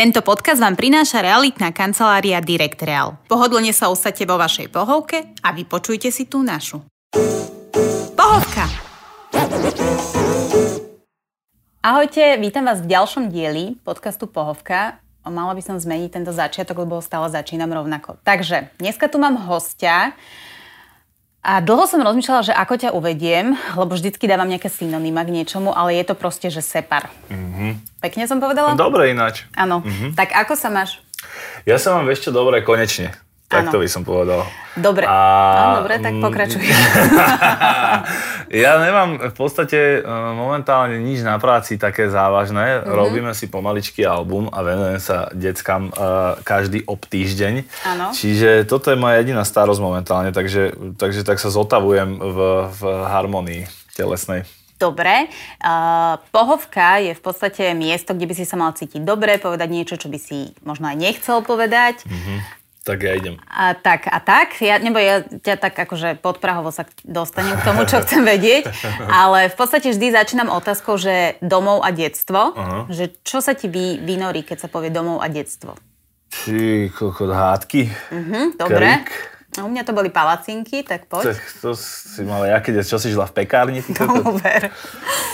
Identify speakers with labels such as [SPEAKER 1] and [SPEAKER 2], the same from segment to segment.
[SPEAKER 1] Tento podcast vám prináša realitná kancelária Direct Real. Pohodlne sa usadte vo vašej pohovke a vypočujte si tú našu. Pohovka! Ahojte, vítam vás v ďalšom dieli podcastu Pohovka. Mala by som zmeniť tento začiatok, lebo stále začínam rovnako. Takže, dneska tu mám hostia, a dlho som rozmýšľala, že ako ťa uvediem, lebo vždycky dávam nejaké synonyma k niečomu, ale je to proste, že separ. Mm-hmm. Pekne som povedala?
[SPEAKER 2] Dobre ináč.
[SPEAKER 1] Áno. Mm-hmm. Tak ako sa máš?
[SPEAKER 2] Ja sa mám ešte dobre, konečne. Tak to by som povedal.
[SPEAKER 1] Dobre, a... no, dobre, tak mm, pokračuj.
[SPEAKER 2] ja nemám v podstate e, momentálne nič na práci také závažné. Mm-hmm. Robíme si pomaličky album a venujem sa deckám uh, každý ob týždeň.
[SPEAKER 1] Ano.
[SPEAKER 2] Čiže toto je moja jediná starosť momentálne, takže, takže tak sa zotavujem v, v harmonii telesnej.
[SPEAKER 1] Dobre. Uh, pohovka je v podstate miesto, kde by si sa mal cítiť dobre, povedať niečo, čo by si možno aj nechcel povedať. Mm-hmm.
[SPEAKER 2] Tak ja idem.
[SPEAKER 1] A tak, a tak. Ja, nebo ja ťa tak akože podprahovo sa dostanem k tomu, čo chcem vedieť. Ale v podstate vždy začínam otázkou, že domov a detstvo. Uh-huh. Že čo sa ti vy, vynorí, keď sa povie domov a detstvo?
[SPEAKER 2] Či kokot hádky.
[SPEAKER 1] Uh-huh, dobre. Krik. No, u mňa to boli palacinky, tak poď.
[SPEAKER 2] Tak to si mal, ja keď, čo si žila v pekárni? Ty
[SPEAKER 1] no, ver.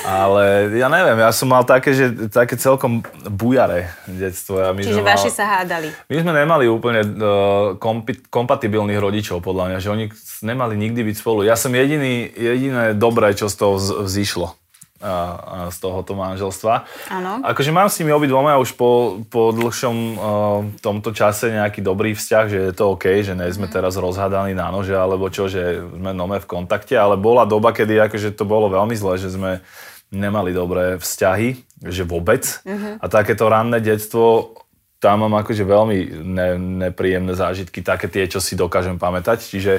[SPEAKER 2] Ale ja neviem, ja som mal také, že také celkom bujare detstvo. Ja,
[SPEAKER 1] my Čiže mal, vaši sa hádali.
[SPEAKER 2] My sme nemali úplne uh, kompi, kompatibilných rodičov, podľa mňa, že oni nemali nikdy byť spolu. Ja som jediný, jediné dobré, čo z toho vzýšlo a, a z tohoto manželstva.
[SPEAKER 1] Áno.
[SPEAKER 2] Akože mám s nimi obidvoma už po, po dlhšom uh, tomto čase nejaký dobrý vzťah, že je to OK, že nie sme mm. teraz rozhádaní na nože alebo čo, že sme nome v kontakte, ale bola doba, kedy akože to bolo veľmi zle, že sme nemali dobré vzťahy, že vôbec. Mm-hmm. A takéto ranné detstvo, tam mám akože veľmi ne, nepríjemné zážitky, také tie, čo si dokážem pamätať. Čiže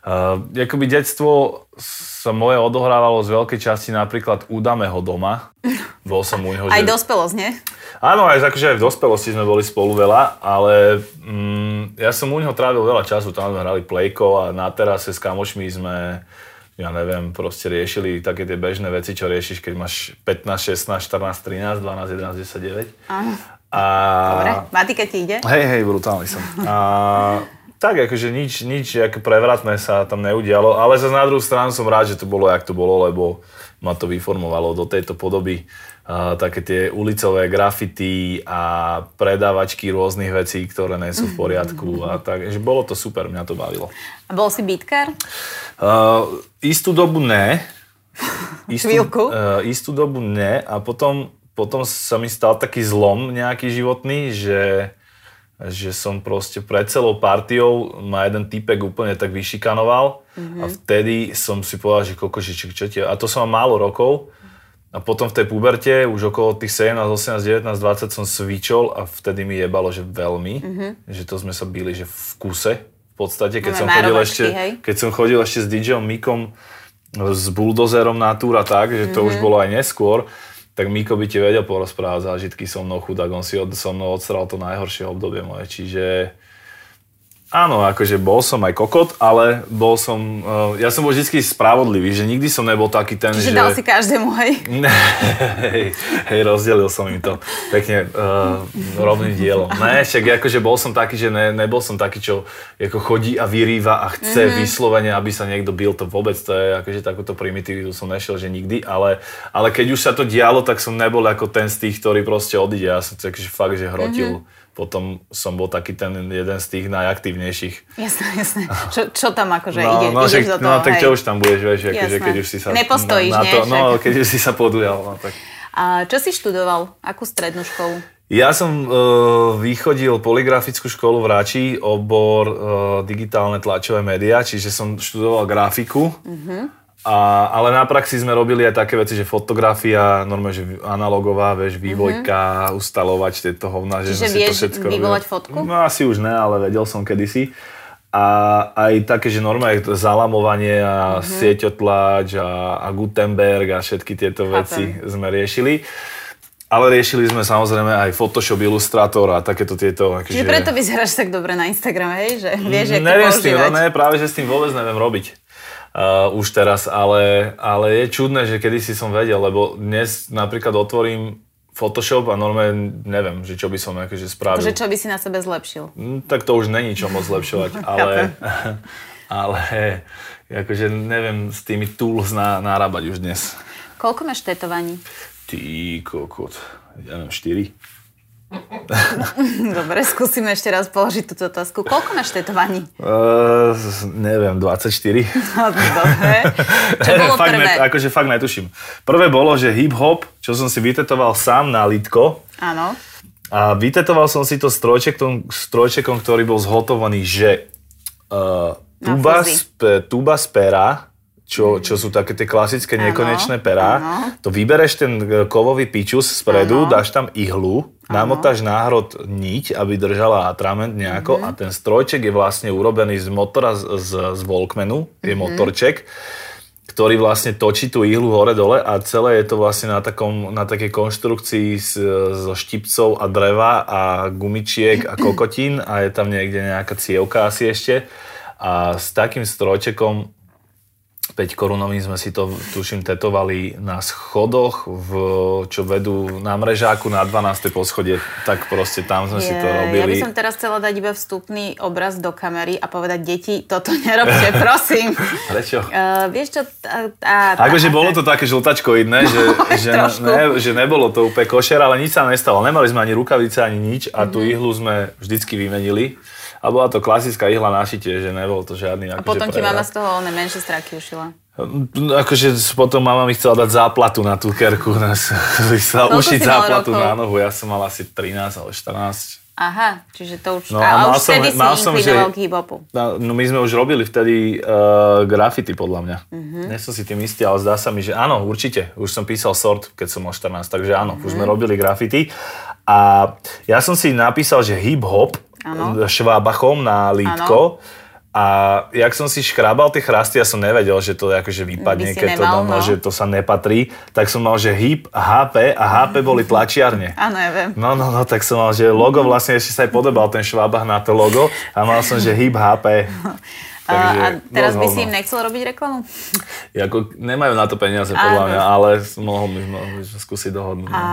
[SPEAKER 2] Uh, akoby detstvo sa moje odohrávalo z veľkej časti napríklad u dameho doma. Bol som u neho,
[SPEAKER 1] Aj že... dospelosť, nie?
[SPEAKER 2] Áno, aj, akože aj v dospelosti sme boli spolu veľa, ale mm, ja som u neho trávil veľa času, tam sme hrali plejko a na terase s kamošmi sme ja neviem, proste riešili také tie bežné veci, čo riešiš, keď máš 15, 16, 14, 13, 12, 11, 10, 9.
[SPEAKER 1] Áno. A... Dobre, matika ti ide?
[SPEAKER 2] Hej, hej, brutálny som. A tak, akože nič, nič ako prevratné sa tam neudialo, ale zase na druhú stranu som rád, že to bolo, jak to bolo, lebo ma to vyformovalo do tejto podoby. Uh, také tie ulicové grafity a predávačky rôznych vecí, ktoré nie sú v poriadku a tak. Že bolo to super, mňa to bavilo.
[SPEAKER 1] A bol si bytkár?
[SPEAKER 2] Uh, istú dobu ne.
[SPEAKER 1] Istú, Chvíľku?
[SPEAKER 2] Uh, istú dobu ne a potom, potom sa mi stal taký zlom nejaký životný, že že som proste pred celou partiou ma jeden typek úplne tak vyšikanoval mm-hmm. a vtedy som si povedal, že kokoži, čo, čo tie... A to som mal málo rokov a potom v tej puberte už okolo tých 17, 18, 19, 20 som svičol a vtedy mi jebalo, že veľmi, mm-hmm. že to sme sa bili, že v kuse v podstate, keď, som chodil, ešte, keď som chodil ešte s DJom Mikom s buldozerom na túr a tak, že to mm-hmm. už mhm. bolo aj neskôr tak Miko by ti vedel porozprávať zážitky so mnou chudák, on si od, so mnou odstral to najhoršie obdobie moje, čiže Áno, akože bol som aj kokot, ale bol som, uh, ja som bol vždy spravodlivý, že nikdy som nebol taký ten,
[SPEAKER 1] Čiže
[SPEAKER 2] že...
[SPEAKER 1] dal si každému, hej?
[SPEAKER 2] hej, hej, rozdelil som im to pekne uh, rovným dielom. Ne, však akože bol som taký, že ne, nebol som taký, čo ako chodí a vyrýva a chce mm-hmm. vyslovene, aby sa niekto bil, to vôbec, to je akože takúto primitivitu som nešiel, že nikdy, ale, ale keď už sa to dialo, tak som nebol ako ten z tých, ktorý proste odíde, ja som takže fakt, že hrotil. Mm-hmm potom som bol taký ten jeden z tých najaktívnejších.
[SPEAKER 1] Jasné, jasné. Čo, čo tam akože no, ide, no, ideš že, do
[SPEAKER 2] toho, No tak čo už tam budeš, vieš, akože, keď už si sa...
[SPEAKER 1] Nepostojíš,
[SPEAKER 2] na,
[SPEAKER 1] na
[SPEAKER 2] to, nie? No, keď už si sa podujal. No, tak.
[SPEAKER 1] A čo si študoval? Akú strednú školu?
[SPEAKER 2] Ja som uh, vychodil poligrafickú školu v Rači, obor uh, digitálne tlačové médiá, čiže som študoval grafiku. Uh-huh. A, ale na praxi sme robili aj také veci, že fotografia, normálne, že analogová, vieš, vývojka, mm-hmm. ustalovať tieto hovna.
[SPEAKER 1] Čiže že vieš to všetko vyvolať robili. fotku?
[SPEAKER 2] No asi už ne, ale vedel som kedysi. A aj také, že normálne zalamovanie a mm-hmm. sieťotlač a, a Gutenberg a všetky tieto Chápem. veci sme riešili. Ale riešili sme samozrejme aj Photoshop, Illustrator a takéto tieto...
[SPEAKER 1] Čiže že... preto vyzeráš tak dobre na Instagrame, hej? Že vieš, ako
[SPEAKER 2] Neviem s tým, no ne, práve že s tým vôbec neviem robiť uh, už teraz, ale, ale je čudné, že kedy si som vedel, lebo dnes napríklad otvorím Photoshop a normálne neviem, že čo by som akože spravil.
[SPEAKER 1] Že čo by si na sebe zlepšil?
[SPEAKER 2] Mm, tak to už není čo moc zlepšovať, ale, ale akože neviem s tými tools na, narábať už dnes.
[SPEAKER 1] Koľko máš tetovaní?
[SPEAKER 2] Ty kokot, ja neviem, 4.
[SPEAKER 1] Dobre, skúsime ešte raz položiť túto otázku. Koľko máš tetovaní?
[SPEAKER 2] Uh, neviem, 24.
[SPEAKER 1] No, dobre. Čo bolo
[SPEAKER 2] fakt
[SPEAKER 1] prvé?
[SPEAKER 2] Ne, akože fakt netuším. Prvé bolo, že hip-hop, čo som si vytetoval sám na litko.
[SPEAKER 1] Áno.
[SPEAKER 2] A vytetoval som si to strojčekom, strojčekom ktorý bol zhotovaný, že uh, tuba, z, tuba z pera, čo, čo sú také tie klasické nekonečné perá,
[SPEAKER 1] áno.
[SPEAKER 2] to vybereš ten e, kovový pičus spredu,
[SPEAKER 1] Áno.
[SPEAKER 2] dáš tam ihlu, namotáš náhrod niť, aby držala atrament nejako
[SPEAKER 1] Mhm.
[SPEAKER 2] a ten strojček je vlastne urobený z motora z, z, z Volkmanu, je
[SPEAKER 1] Mhm.
[SPEAKER 2] motorček, ktorý vlastne točí tú ihlu hore-dole a celé je to vlastne na, takom, na takej konštrukcii s, so štipcov a dreva a gumičiek a kokotín a je tam niekde nejaká cievka asi ešte. A s takým strojčekom 5 korunovým sme si to, tuším, tetovali na schodoch, v, čo vedú na mrežáku na 12. poschodie. Tak proste tam sme si to
[SPEAKER 1] Je,
[SPEAKER 2] robili.
[SPEAKER 1] Ja by som teraz chcela dať iba vstupný obraz do kamery a povedať, deti, toto nerobte, prosím.
[SPEAKER 2] Prečo?
[SPEAKER 1] Uh, vieš čo? Tá,
[SPEAKER 2] Akože bolo to také žltačkoidné, že, že, ne, že nebolo to úplne košer, ale nič sa nestalo. Nemali sme ani rukavice, ani nič a
[SPEAKER 1] Mhm.
[SPEAKER 2] tú ihlu sme vždycky vymenili. A bola to klasická ihla na šitie, že nebol to žiadny
[SPEAKER 1] A
[SPEAKER 2] akože
[SPEAKER 1] potom ti mama z toho one menšie straky ušila.
[SPEAKER 2] Akože potom mama mi chcela dať záplatu na tú kerku, chcela ušiť
[SPEAKER 1] si
[SPEAKER 2] záplatu
[SPEAKER 1] rokov?
[SPEAKER 2] na nohu. Ja som mal asi 13 alebo 14.
[SPEAKER 1] Aha, čiže to už...
[SPEAKER 2] No
[SPEAKER 1] a,
[SPEAKER 2] a
[SPEAKER 1] už
[SPEAKER 2] som-
[SPEAKER 1] vtedy si
[SPEAKER 2] mal som, že-
[SPEAKER 1] k hip-hopu.
[SPEAKER 2] No, my sme už robili vtedy uh, graffiti podľa mňa.
[SPEAKER 1] Mhm.
[SPEAKER 2] Mm-hmm. Nie som si tým istý, ale zdá sa mi, že áno, určite. Už som písal sort, keď som mal 14, takže áno, mm-hmm. už
[SPEAKER 1] Mhm.
[SPEAKER 2] sme robili graffiti. A ja som si napísal, že hip-hop
[SPEAKER 1] Áno.
[SPEAKER 2] švábachom na lítko. A jak som si škrábal tie chrasty, ja som nevedel, že to akože vypadne, keď to
[SPEAKER 1] nemal,
[SPEAKER 2] dám,
[SPEAKER 1] no.
[SPEAKER 2] že to sa nepatrí. Tak som mal, že hip, HP a HP boli tlačiarne.
[SPEAKER 1] Áno, ja viem.
[SPEAKER 2] No, no, no, tak som mal, že logo vlastne ešte sa aj podobal ten švábach na to logo a mal som, že hip HP.
[SPEAKER 1] A, a teraz
[SPEAKER 2] no,
[SPEAKER 1] by
[SPEAKER 2] no,
[SPEAKER 1] si
[SPEAKER 2] no.
[SPEAKER 1] im nechcel robiť reklamu?
[SPEAKER 2] Ako, nemajú na to peniaze podľa mňa, ale mohol by mohol by skúsiť dohodnúť.
[SPEAKER 1] A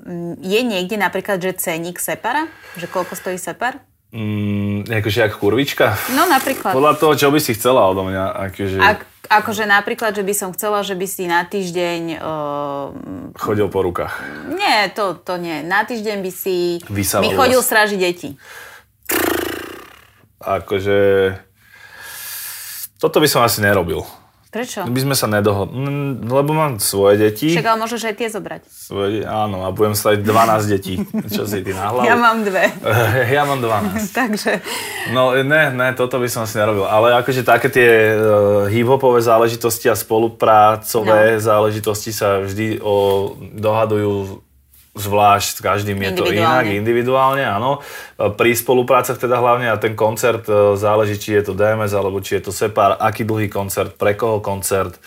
[SPEAKER 1] mm, je niekde napríklad, že ceník separa? Že koľko stojí separ?
[SPEAKER 2] Mm, akože jak kurvička?
[SPEAKER 1] No napríklad.
[SPEAKER 2] Podľa toho, čo by si chcela odo mňa. Akože
[SPEAKER 1] Ak, akože napríklad, že by som chcela, že by si na týždeň... Uh,
[SPEAKER 2] chodil po rukách.
[SPEAKER 1] nie, to, to nie. Na týždeň by si
[SPEAKER 2] Vysával
[SPEAKER 1] mi chodil
[SPEAKER 2] vás.
[SPEAKER 1] strážiť deti.
[SPEAKER 2] Akože... Toto by som asi nerobil.
[SPEAKER 1] Prečo?
[SPEAKER 2] By sme sa nedohodli. Lebo mám svoje deti.
[SPEAKER 1] Však ale môžeš aj tie zobrať.
[SPEAKER 2] Svoje, áno, a budem stať 12 detí. Čo si ty na hlavu?
[SPEAKER 1] Ja mám dve.
[SPEAKER 2] ja mám 12.
[SPEAKER 1] Takže...
[SPEAKER 2] No ne, ne, toto by som si nerobil. Ale akože také tie uh, hip-hopové záležitosti a spoluprácové
[SPEAKER 1] No.
[SPEAKER 2] záležitosti sa vždy o, dohadujú zvlášť, s každým je to inak,
[SPEAKER 1] Individuálne.
[SPEAKER 2] áno. E, Pri spoluprácach teda hlavne a ten koncert e, záleží, či je to DMS alebo či je to Separ, aký dlhý koncert, pre koho koncert,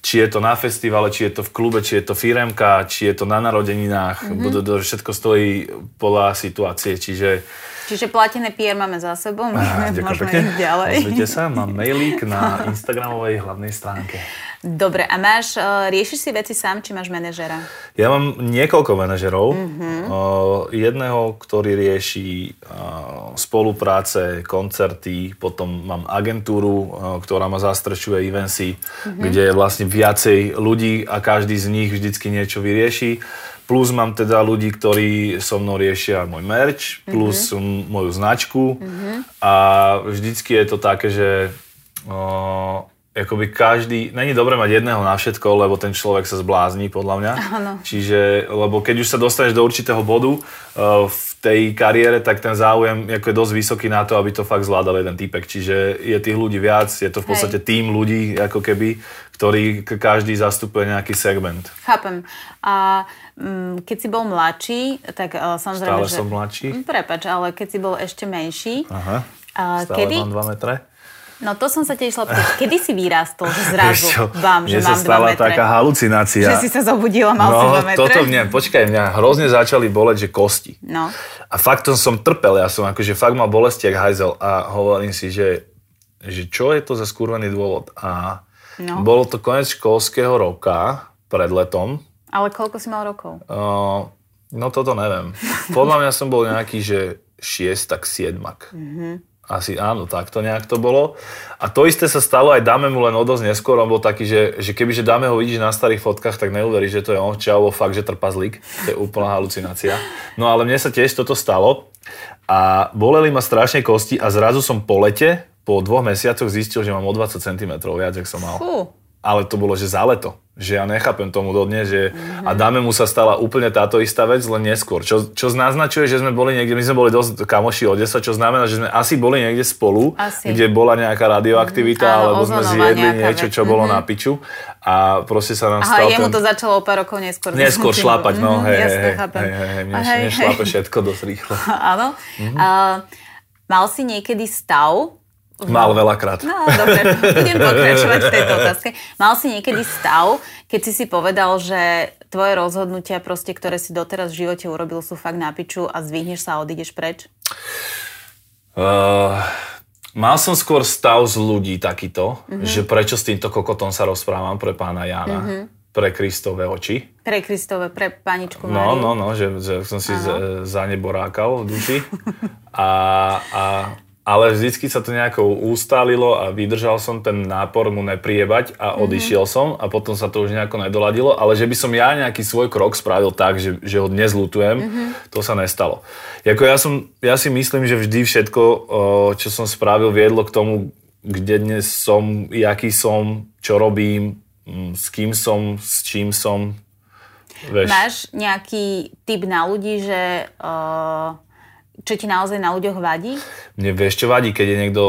[SPEAKER 2] či je to na festivale, či je to v klube, či je to firemka, či je to na narodeninách,
[SPEAKER 1] Mhm.
[SPEAKER 2] mm-hmm. všetko stojí podľa situácie, čiže
[SPEAKER 1] Čiže platené PR máme za sebou, môžeme,
[SPEAKER 2] Ďakujem
[SPEAKER 1] môžeme ísť ďalej.
[SPEAKER 2] Ozvite sa, mám mailík na Instagramovej hlavnej stránke.
[SPEAKER 1] Dobre, a máš, uh, riešiš si veci sám, či máš manažera?
[SPEAKER 2] Ja mám niekoľko manažerov.
[SPEAKER 1] Mhm.
[SPEAKER 2] Uh, jedného, ktorý rieši uh, spolupráce, koncerty, potom mám agentúru, uh, ktorá ma zastrešuje eventsy,
[SPEAKER 1] Mhm.
[SPEAKER 2] kde je vlastne viacej ľudí a každý z nich vždycky niečo vyrieši. Plus mám teda ľudí, ktorí so mnou riešia môj merch, plus
[SPEAKER 1] Mhm.
[SPEAKER 2] moju značku a vždycky je to také, že uh, akoby každý, není dobre mať jedného na všetko, lebo ten človek sa zblázni, podľa mňa.
[SPEAKER 1] Áno.
[SPEAKER 2] Čiže, lebo keď už sa dostaneš do určitého bodu uh, v tej kariére, tak ten záujem ako je dosť vysoký na to, aby to fakt zvládal jeden typek. Čiže je tých ľudí viac, je to v podstate tým ľudí, ako keby, ktorý každý zastupuje nejaký segment.
[SPEAKER 1] Chápem. A mm, keď si bol mladší, tak uh, samozrejme,
[SPEAKER 2] Stále
[SPEAKER 1] že...
[SPEAKER 2] som mladší.
[SPEAKER 1] Mm, Prepač, ale keď si bol ešte menší,
[SPEAKER 2] Aha. Stále
[SPEAKER 1] kedy...
[SPEAKER 2] mám 2 metre.
[SPEAKER 1] No to som sa tiež pýtať. Kedy si vyrástol, zrazu
[SPEAKER 2] čo,
[SPEAKER 1] vám, že mám
[SPEAKER 2] sa stala
[SPEAKER 1] 2 metre?
[SPEAKER 2] taká halucinácia.
[SPEAKER 1] Že si sa zobudila, mal si 2
[SPEAKER 2] No,
[SPEAKER 1] metre?
[SPEAKER 2] toto mňa, počkaj, mňa hrozne začali boleť, že kosti.
[SPEAKER 1] No.
[SPEAKER 2] A fakt som trpel, ja som akože fakt mal bolesti jak hajzel a hovorím si, že, že čo je to za skurvený dôvod. A
[SPEAKER 1] No.
[SPEAKER 2] bolo to konec školského roka, pred letom.
[SPEAKER 1] Ale koľko si mal rokov?
[SPEAKER 2] Uh, No toto neviem. Podľa mňa som bol nejaký, že šiestak, siedmak. Mm-hmm. Asi áno, tak to nejak to bolo. A to isté sa stalo aj Damemu len o dosť neskôr. On bol taký, že, že kebyže Dame ho vidíš na starých fotkách, tak neuveríš, že to je on. Čau, fakt, že trpazlík. To je úplná halucinácia. No ale mne sa tiež toto stalo. A boleli ma strašne kosti a zrazu som po lete, po dvoch mesiacoch zistil, že mám o 20 cm viac, ako som mal. Fú. Ale to bolo, že za leto že ja nechápem tomu dodne, že mm-hmm. a dáme mu sa stala úplne táto istá vec, len neskôr. Čo, čo naznačuje, že sme boli niekde, my sme boli dosť kamoši od 10, čo znamená, že sme asi boli niekde spolu, asi. kde bola nejaká radioaktivita, mm-hmm. alebo sme zjedli niečo, čo vec. bolo mm-hmm. na piču a proste sa nám
[SPEAKER 1] Aha,
[SPEAKER 2] stal
[SPEAKER 1] jemu ten... to začalo o pár rokov neskôr.
[SPEAKER 2] Neskôr šlapať, no, hej, hej, hej, hej, hej, mne, hej, mne šlape všetko dosť rýchlo.
[SPEAKER 1] Áno. Mm-hmm. Uh, mal si niekedy stav,
[SPEAKER 2] Mal veľakrát.
[SPEAKER 1] No, dobre, budem pokračovať v tejto otázke. Mal si niekedy stav, keď si si povedal, že tvoje rozhodnutia, proste, ktoré si doteraz v živote urobil, sú fakt na piču a zdvihneš sa a odídeš preč?
[SPEAKER 2] Uh, mal som skôr stav z ľudí takýto, uh-huh. že prečo s týmto kokotom sa rozprávam pre pána Jana. Uh-huh pre Kristové oči.
[SPEAKER 1] Pre Kristové, pre paničku
[SPEAKER 2] No, no, no, že, že som si z, za nebo rákal v duši. A, a ale vždycky sa to nejako ustálilo a vydržal som ten nápor mu nepriebať a mhm. odišiel mm-hmm. som a potom sa to už nejako nedoladilo, ale že by som ja nejaký svoj krok spravil tak, že, že ho dnes lutujem, mm-hmm. to sa nestalo. Jako ja, som, ja si myslím, že vždy všetko, čo som spravil, viedlo k tomu, kde dnes som, jaký som, čo robím, s kým som, s čím som.
[SPEAKER 1] Vieš. Máš nejaký typ na ľudí, že uh čo ti naozaj na ľuďoch vadí?
[SPEAKER 2] Mne vieš, čo vadí, keď je niekto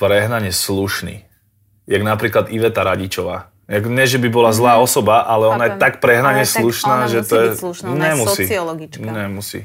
[SPEAKER 2] prehnane slušný. Jak napríklad Iveta Radičová. Jak, nie, že by bola zlá mhm. osoba, ale ona je tak prehnane ale slušná,
[SPEAKER 1] tak
[SPEAKER 2] že to je...
[SPEAKER 1] Slušná, nemusí. sociologička.
[SPEAKER 2] Nemusí.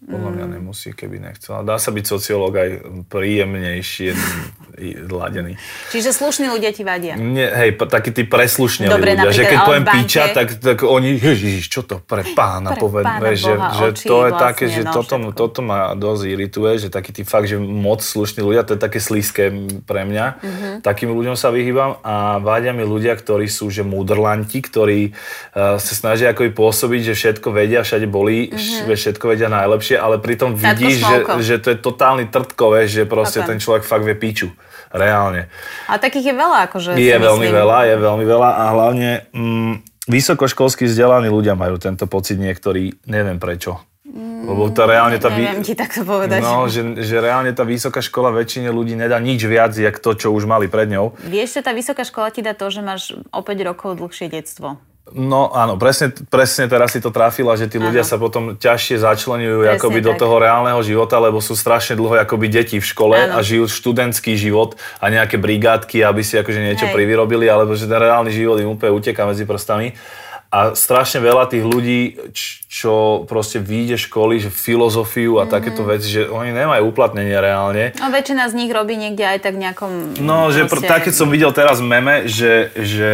[SPEAKER 2] Podľa mňa mm. nemusí, keby nechcela. Dá sa byť sociológ aj príjemnejší, ladený.
[SPEAKER 1] Čiže slušní ľudia ti vadia?
[SPEAKER 2] Nie, hej, takí tí preslušní ľudia. Že keď poviem píča, tak, tak oni, ježiš, čo to pre pána pre poved, pána že, Boha, že oči, to je vlastne, také, že no, toto, toto ma dosť irituje, že takí tí fakt, že moc slušní ľudia, to je také slízke pre mňa. Mm-hmm. Takým ľuďom sa vyhýbam a vadia mi ľudia, ktorí sú že múdrlanti, ktorí uh, sa snažia ako pôsobiť, že všetko vedia, všade boli, mm-hmm. všetko vedia najlepšie lepšie, ale pritom vidíš, že, že to je totálny trtkové, že proste okay. ten človek fakt vie píču. Reálne.
[SPEAKER 1] A takých je veľa, akože
[SPEAKER 2] Je veľmi myslím. veľa, je veľmi veľa a hlavne mm, vysokoškolsky vzdelaní ľudia majú tento pocit niektorí, neviem prečo.
[SPEAKER 1] Mm, Lebo to reálne tá... Neviem ti takto povedať.
[SPEAKER 2] No, že, že reálne tá vysoká škola väčšine ľudí nedá nič viac, jak to, čo už mali pred ňou.
[SPEAKER 1] Vieš, že tá vysoká škola ti dá to, že máš o 5 rokov dlhšie detstvo.
[SPEAKER 2] No áno, presne, presne teraz si to trafila, že tí ľudia áno. sa potom ťažšie začlenujú akoby do toho reálneho života, lebo sú strašne dlho akoby deti v škole áno. a žijú študentský život a nejaké brigádky, aby si akože niečo Hej. privyrobili, alebo že ten reálny život im úplne uteká medzi prstami. A strašne veľa tých ľudí, čo proste vyjde školy, že filozofiu a mm-hmm. takéto veci, že oni nemajú uplatnenie reálne.
[SPEAKER 1] A väčšina z nich robí niekde aj tak nejakom...
[SPEAKER 2] No, že proste... tak, keď som videl teraz meme, že, že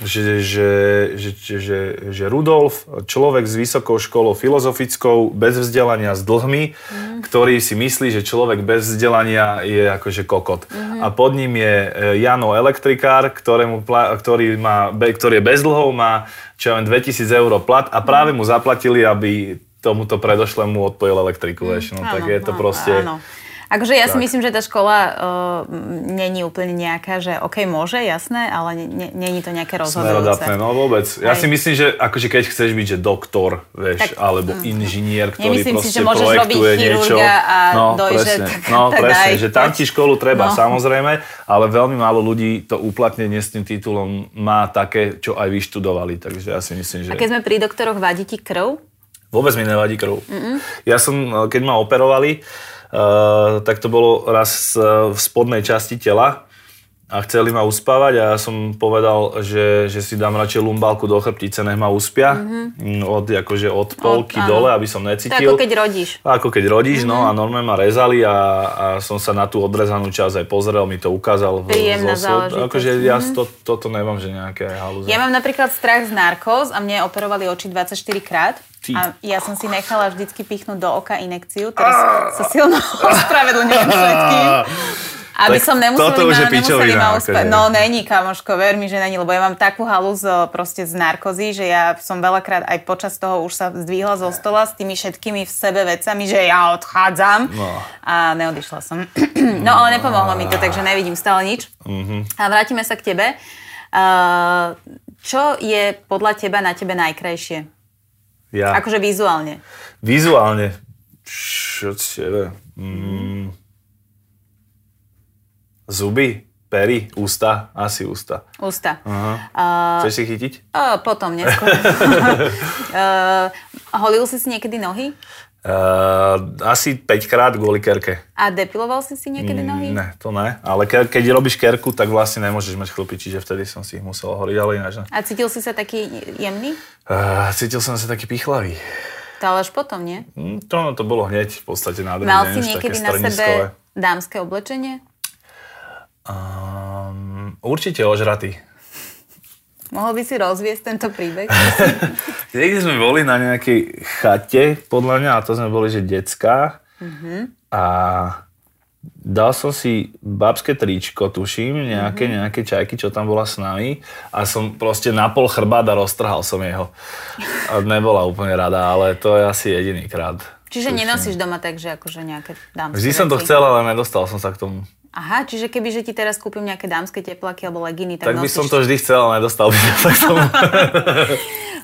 [SPEAKER 2] že, že, že, že, že Rudolf, človek s vysokou školou filozofickou, bez vzdelania s dlhmi, mm. ktorý si myslí, že človek bez vzdelania je akože kokot. Mm. A pod ním je e, Jano elektrikár, ktorému, ktorý, má, ktorý je bez dlhov, má čo len 2000 eur plat a práve mu zaplatili, aby tomuto predošlému odpojil elektriku. Mm. No, áno, tak je to proste... Áno.
[SPEAKER 1] Akože ja tak. si myslím, že tá škola uh, není úplne nejaká, že OK, môže, jasné, ale není to nejaké rozhodujúce.
[SPEAKER 2] Smerodatné, no vôbec. Ja Aj. si myslím, že akože keď chceš byť, že doktor, vieš, tak, alebo inžinier, ktorý Nemyslím proste si, že môžeš projektuje niečo.
[SPEAKER 1] a
[SPEAKER 2] no,
[SPEAKER 1] dojže,
[SPEAKER 2] presne,
[SPEAKER 1] tak,
[SPEAKER 2] no, tak presne, že tam ti školu treba, no. samozrejme, ale veľmi málo ľudí to uplatnenie s tým titulom má také, čo aj vyštudovali, takže ja si myslím, že...
[SPEAKER 1] A keď sme pri doktoroch, vadí ti krv?
[SPEAKER 2] Vôbec mi nevadí krv. Mm-mm. Ja som, keď ma operovali, Uh, tak to bolo raz v spodnej časti tela a chceli ma uspávať a ja som povedal, že, že si dám radšej lumbálku do chrbtice, nech ma uspia. Mm-hmm. Od, akože od polky od, dole, aby som necítil.
[SPEAKER 1] To ako keď rodíš.
[SPEAKER 2] Ako keď rodíš, mm-hmm. no a normálne ma rezali a, a som sa na tú odrezanú časť aj pozrel, mi to ukázal.
[SPEAKER 1] Príjemná záležitosť.
[SPEAKER 2] Akože mm-hmm. ja to, toto nemám, že nejaké halúze.
[SPEAKER 1] Ja mám napríklad strach z narkóz a mne operovali oči 24 krát. Ty. A ja som si nechala vždycky pichnúť do oka inekciu, teraz sa silno ospravedlňujem všetkým. Aby
[SPEAKER 2] Tak
[SPEAKER 1] som nemuseli
[SPEAKER 2] toto už je
[SPEAKER 1] ma,
[SPEAKER 2] pičovina, akože.
[SPEAKER 1] No není, kamoško, ver mi, že není, lebo ja mám takú halu z, proste z narkozy, že ja som veľakrát aj počas toho už sa zdvihla zo stola s tými všetkými v sebe vecami, že ja odchádzam
[SPEAKER 2] No.
[SPEAKER 1] a neodišla som. no ale nepomohlo mi to, takže nevidím stále nič.
[SPEAKER 2] Mhm.
[SPEAKER 1] A vrátime sa k tebe. Uh, čo je podľa teba na tebe najkrajšie?
[SPEAKER 2] Ja.
[SPEAKER 1] Akože vizuálne.
[SPEAKER 2] Vizuálne. Čo tebe? Mm. Zuby, pery, ústa, asi ústa.
[SPEAKER 1] Ústa.
[SPEAKER 2] Aha.
[SPEAKER 1] Uh,
[SPEAKER 2] Chceš si chytiť?
[SPEAKER 1] uh, potom, neskôr. uh, holil si si niekedy nohy?
[SPEAKER 2] Uh, asi 5 krát kvôli kerke.
[SPEAKER 1] A depiloval si si niekedy nohy?
[SPEAKER 2] Mm, Ne, to ne. Ale ke, keď robíš kerku, tak vlastne nemôžeš mať chlpy, čiže vtedy som si ich musel horiť, ale ináč ne.
[SPEAKER 1] A cítil si sa taký jemný?
[SPEAKER 2] Uh, cítil som sa taký pichlavý.
[SPEAKER 1] To ale až potom, nie?
[SPEAKER 2] Mm, To, no, to bolo hneď v podstate na druhý
[SPEAKER 1] Mal si niekedy na sebe dámske oblečenie?
[SPEAKER 2] Um, určite ožratý.
[SPEAKER 1] Mohol by si rozviesť tento príbeh?
[SPEAKER 2] Niekde sme boli na nejakej chate, podľa mňa, a to sme boli, že decka. A dal som si babské tričko, tuším, nejaké, nejaké čajky, čo tam bola s nami. A som proste napol chrbát a roztrhal som jeho. A nebola úplne rada, ale to je asi jediný krát.
[SPEAKER 1] Čiže nenosíš doma tak, že akože nejaké dámske
[SPEAKER 2] Vždy som to chcel, ale nedostal som sa k tomu.
[SPEAKER 1] Aha, čiže keby, že ti teraz kúpim nejaké dámske teplaky alebo leginy, tak,
[SPEAKER 2] Tak by som to vždy chcel, ale nedostal by som sa k tomu.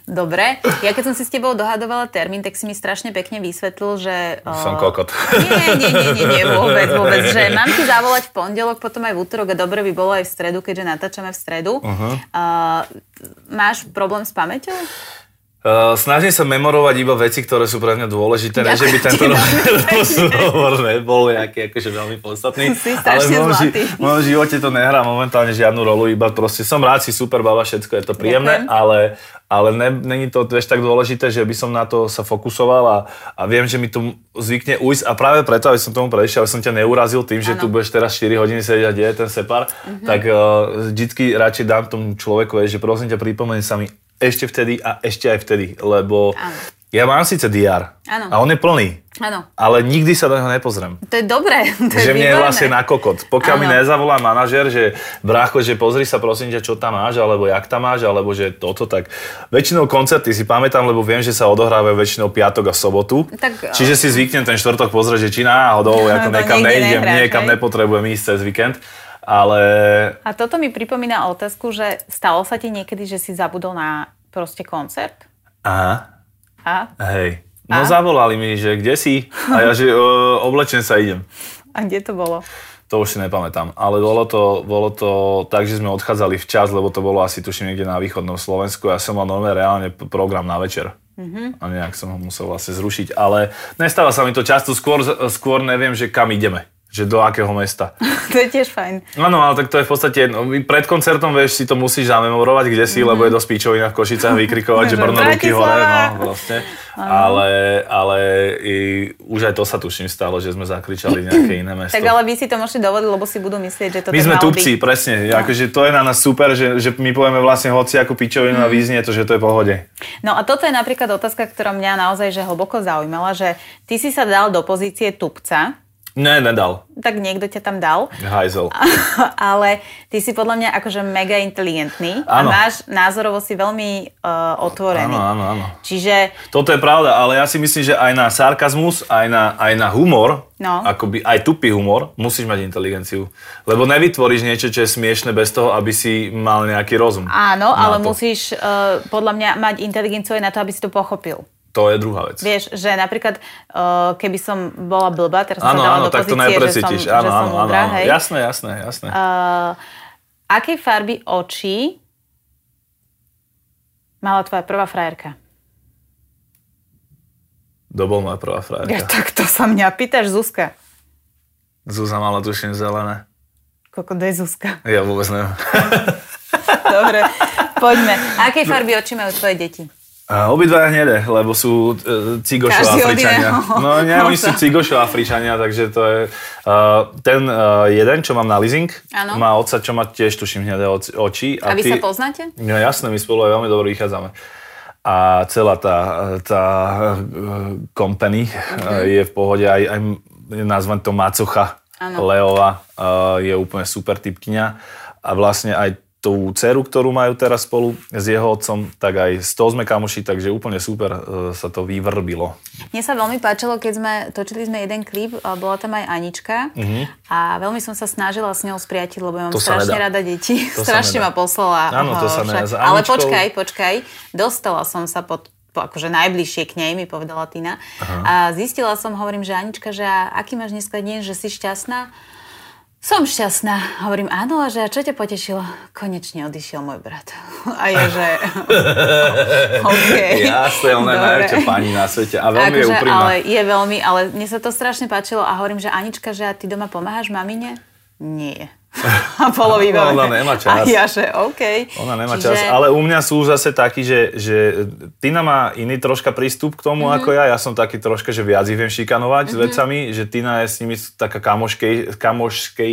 [SPEAKER 1] Dobre. Ja keď som si s tebou dohadovala termín, tak si mi strašne pekne vysvetlil, že...
[SPEAKER 2] Som
[SPEAKER 1] o,
[SPEAKER 2] kokot.
[SPEAKER 1] Nie, nie, nie, nie, nie, vôbec, vôbec. Že mám ti zavolať v pondelok, potom aj v útorok a dobre by bolo aj v stredu, keďže natáčame v stredu. Uh-huh. Uh, máš problém s pamäťou?
[SPEAKER 2] Uh, snažím sa memorovať iba veci, ktoré sú pre mňa dôležité, ne, že by tento rozhovor nebol nejaký akože veľmi podstatný. Ale v mojom, ži- v mojom živote to nehrá momentálne žiadnu rolu, iba proste som rád si super baba, všetko je to príjemné,
[SPEAKER 1] Ďakujem.
[SPEAKER 2] ale, ale ne, není to vieš, tak dôležité, že by som na to sa fokusoval a, a viem, že mi tu zvykne ujsť a práve preto, aby som tomu prešiel, aby som ťa neurazil tým, že
[SPEAKER 1] Áno.
[SPEAKER 2] tu budeš teraz 4 hodiny sedieť a deje ten separ,
[SPEAKER 1] Mhm.
[SPEAKER 2] tak uh, vždycky radšej dám tomu človeku, že prosím ťa, pripomeň sa mi ešte vtedy a ešte aj vtedy, lebo
[SPEAKER 1] Áno.
[SPEAKER 2] ja mám síce DR
[SPEAKER 1] Áno.
[SPEAKER 2] a on je plný,
[SPEAKER 1] Áno.
[SPEAKER 2] ale nikdy sa do neho nepozriem.
[SPEAKER 1] To je dobré. To je
[SPEAKER 2] že mne je vlastne na kokot. Pokiaľ mi
[SPEAKER 1] Áno.
[SPEAKER 2] nezavolá manažer, že brácho, že pozri sa prosím ťa, čo tam máš, alebo jak tam máš, alebo že toto, tak väčšinou koncerty si pamätám, lebo viem, že sa odohrávajú väčšinou piatok a sobotu.
[SPEAKER 1] Tak,
[SPEAKER 2] Čiže si zvyknem ten štvrtok pozrieť, že či náhodou, ako
[SPEAKER 1] No,
[SPEAKER 2] niekam
[SPEAKER 1] niekde
[SPEAKER 2] nejdem, niekam nepotrebujem ísť cez víkend. Ale
[SPEAKER 1] A toto mi pripomína otázku, že stalo sa ti niekedy, že si zabudol na proste koncert?
[SPEAKER 2] aha,
[SPEAKER 1] A?
[SPEAKER 2] hej. No
[SPEAKER 1] A?
[SPEAKER 2] zavolali mi, že kde si? A ja, že o, oblečen sa idem.
[SPEAKER 1] A kde to bolo?
[SPEAKER 2] To už si nepamätám, ale bolo to, bolo to tak, že sme odchádzali včas, lebo to bolo asi tuším niekde na východnom Slovensku. Ja som mal normálne reálne program na večer. Mm-hmm. A nejak som ho musel vlastne zrušiť. Ale nestáva sa mi to často, skôr, skôr neviem, že kam ideme. Že do akého mesta.
[SPEAKER 1] to je tiež fajn.
[SPEAKER 2] Áno, ale tak to je v podstate, no, pred koncertom vieš, si to musíš zamemorovať, kde si, mm-hmm. lebo je dosť píčovina v Košicách vykrikovať, že Brno ruky hore, no vlastne. Ale, ale i, už aj to sa tuším stalo, že sme zakričali nejaké iné mesto.
[SPEAKER 1] Tak ale vy si to môžete dovoliť, lebo si budú myslieť, že to
[SPEAKER 2] My sme tupci,
[SPEAKER 1] byť.
[SPEAKER 2] presne. Akože to je na nás super, že, že my povieme vlastne hoci ako pičovinu a vyznie to, že to je pohode.
[SPEAKER 1] No a toto je napríklad otázka, ktorá mňa naozaj že hlboko zaujímala, že ty si sa dal do pozície tupca,
[SPEAKER 2] Ne, nedal.
[SPEAKER 1] tak niekto ťa tam dal,
[SPEAKER 2] Hajzel.
[SPEAKER 1] ale ty si podľa mňa akože mega inteligentný
[SPEAKER 2] Áno.
[SPEAKER 1] a máš názorovo si veľmi uh, otvorený.
[SPEAKER 2] Áno, áno, áno.
[SPEAKER 1] Čiže
[SPEAKER 2] Toto je pravda, ale ja si myslím, že aj na sarkazmus, aj na, aj na humor,
[SPEAKER 1] No.
[SPEAKER 2] akoby aj tupý humor, musíš mať inteligenciu. Lebo nevytvoríš niečo, čo je smiešne bez toho, aby si mal nejaký rozum.
[SPEAKER 1] áno, ale
[SPEAKER 2] to.
[SPEAKER 1] musíš uh, podľa mňa mať inteligenciu aj na to, aby si to pochopil.
[SPEAKER 2] To je druhá vec.
[SPEAKER 1] Vieš, že napríklad, uh, keby som bola blbá, teraz som
[SPEAKER 2] Áno,
[SPEAKER 1] sa dala
[SPEAKER 2] áno,
[SPEAKER 1] do
[SPEAKER 2] tak to
[SPEAKER 1] pozície, že som,
[SPEAKER 2] cítiš.
[SPEAKER 1] že
[SPEAKER 2] Áno,
[SPEAKER 1] som
[SPEAKER 2] áno, áno,
[SPEAKER 1] múdra,
[SPEAKER 2] áno.
[SPEAKER 1] hej.
[SPEAKER 2] Jasné, jasné, jasné.
[SPEAKER 1] Uh, akej farby očí mala tvoja prvá frajerka?
[SPEAKER 2] To bol moja prvá
[SPEAKER 1] Ja,
[SPEAKER 2] frajerka.
[SPEAKER 1] tak to sa mňa pýtaš, Zuzka.
[SPEAKER 2] Zúza mala tuším zelené.
[SPEAKER 1] Koľko je Zuzka?
[SPEAKER 2] Ja vôbec neviem.
[SPEAKER 1] Dobre, poďme. Akej farby oči majú tvoje deti?
[SPEAKER 2] A obidva hnedé, lebo sú e, cigošo Afričania. No nie, oni sú cigošo Afričania, takže to je... Uh, ten uh, jeden, čo mám na leasing,
[SPEAKER 1] Áno.
[SPEAKER 2] má otca, čo má tiež tuším hnedé oči.
[SPEAKER 1] A vy sa poznáte?
[SPEAKER 2] No jasné, my spolu aj veľmi dobre vychádzame. A celá tá, tá uh, company
[SPEAKER 1] Mhm.
[SPEAKER 2] uh, je v pohode, aj, aj nazvem to macocha
[SPEAKER 1] Áno.
[SPEAKER 2] Leova uh, je úplne super typkyňa a vlastne aj tú dceru, ktorú majú teraz spolu s jeho otcom, tak aj z toho sme kamoši, takže úplne super uh, sa to vyvrbilo.
[SPEAKER 1] Mne sa veľmi páčilo, keď sme točili sme jeden klip, bola tam aj Anička a veľmi som sa snažila s ňou spriatiť, lebo ja mám.
[SPEAKER 2] To
[SPEAKER 1] strašne rada deti.
[SPEAKER 2] To
[SPEAKER 1] strašne ma poslala.
[SPEAKER 2] Áno, to sa nedá. S
[SPEAKER 1] Ale
[SPEAKER 2] Aničkou-
[SPEAKER 1] počkaj, počkaj. Dostala som sa pod po- akože najbližšie k nej, mi povedala Tina. A zistila som, hovorím, že Anička, že aký máš dneska deň, že si šťastná? Som šťastná. Hovorím, áno, a že čo ťa potešilo? Konečne odišiel môj brat. A ja, že... OK.
[SPEAKER 2] Jasne, ona je najväčšia pani na svete a veľmi je
[SPEAKER 1] Akože,
[SPEAKER 2] úprimná.
[SPEAKER 1] ale je veľmi, ale mne sa to strašne páčilo a hovorím, že Anička, že a ty doma pomáhaš mamine? Nie. A bolo výborné.
[SPEAKER 2] Ona nemá čas.
[SPEAKER 1] A ja, že OK.
[SPEAKER 2] Ona nemá
[SPEAKER 1] Čiže,
[SPEAKER 2] čas, ale u mňa sú zase takí, že, že Tina má iný troška prístup k tomu
[SPEAKER 1] Mhm.
[SPEAKER 2] mm-hmm. ako ja. Ja som taký troška, že viac ich viem šikanovať mm-hmm. s vecami, že Tina je s nimi taká kamoškej, kamoškej...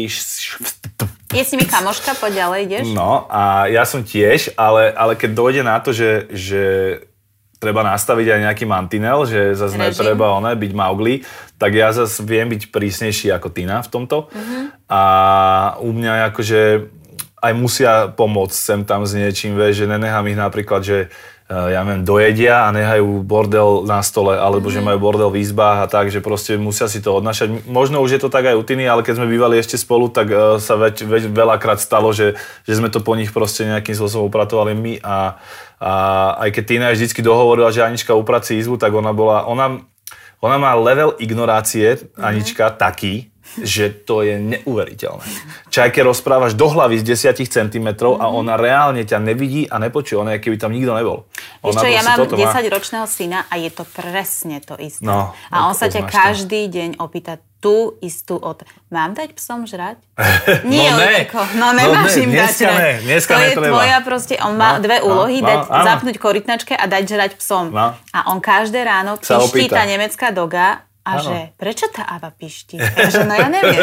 [SPEAKER 1] Je s nimi kamoška, poď ďalej, ideš?
[SPEAKER 2] No a ja som tiež, ale, ale keď dojde na to, že, že treba nastaviť aj nejaký mantinel, že zase
[SPEAKER 1] Režim.
[SPEAKER 2] netreba one, byť Maugli, tak ja zase viem byť prísnejší ako Tina v tomto. A u mňa akože aj musia pomôcť sem tam s niečím, vieš, že nenechám ich napríklad, že ja neviem, dojedia a nehajú bordel na stole, alebo že majú bordel v izbách a tak, že proste musia si to odnašať. Možno už je to tak aj u Tiny, ale keď sme bývali ešte spolu, tak eh, sa veď, veď veľakrát stalo, že, že sme to po nich proste nejakým spôsobom upratovali my a, a aj keď Tina vždycky dohovorila, že Anička uprací izbu, tak ona bola, ona, ona má level ignorácie, Anička, taký, že to je neuveriteľné. Čajke rozprávaš do hlavy z 10 cm a ona reálne ťa nevidí a nepočuje, ona je keby tam nikto nebol. Ona
[SPEAKER 1] čo, ja mám
[SPEAKER 2] toto má.
[SPEAKER 1] 10-ročného syna a je to presne to isté.
[SPEAKER 2] No,
[SPEAKER 1] a on sa ťa
[SPEAKER 2] poznáš to.
[SPEAKER 1] každý deň opýta tú istú od... Mám dať psom žrať? Nie,
[SPEAKER 2] No ne.
[SPEAKER 1] Ojko, no nemáš
[SPEAKER 2] No ne,
[SPEAKER 1] im dať žrať.
[SPEAKER 2] ne, dneska
[SPEAKER 1] to je
[SPEAKER 2] netreba.
[SPEAKER 1] tvoja proste, on má
[SPEAKER 2] No,
[SPEAKER 1] dve
[SPEAKER 2] no,
[SPEAKER 1] úlohy,
[SPEAKER 2] no,
[SPEAKER 1] dať,
[SPEAKER 2] áno.
[SPEAKER 1] zapnúť korytnačke a dať žrať psom.
[SPEAKER 2] No.
[SPEAKER 1] A on každé ráno piští tá nemecká doga a
[SPEAKER 2] Áno.
[SPEAKER 1] že prečo tá Ava pišti? Ja, že no ja neviem.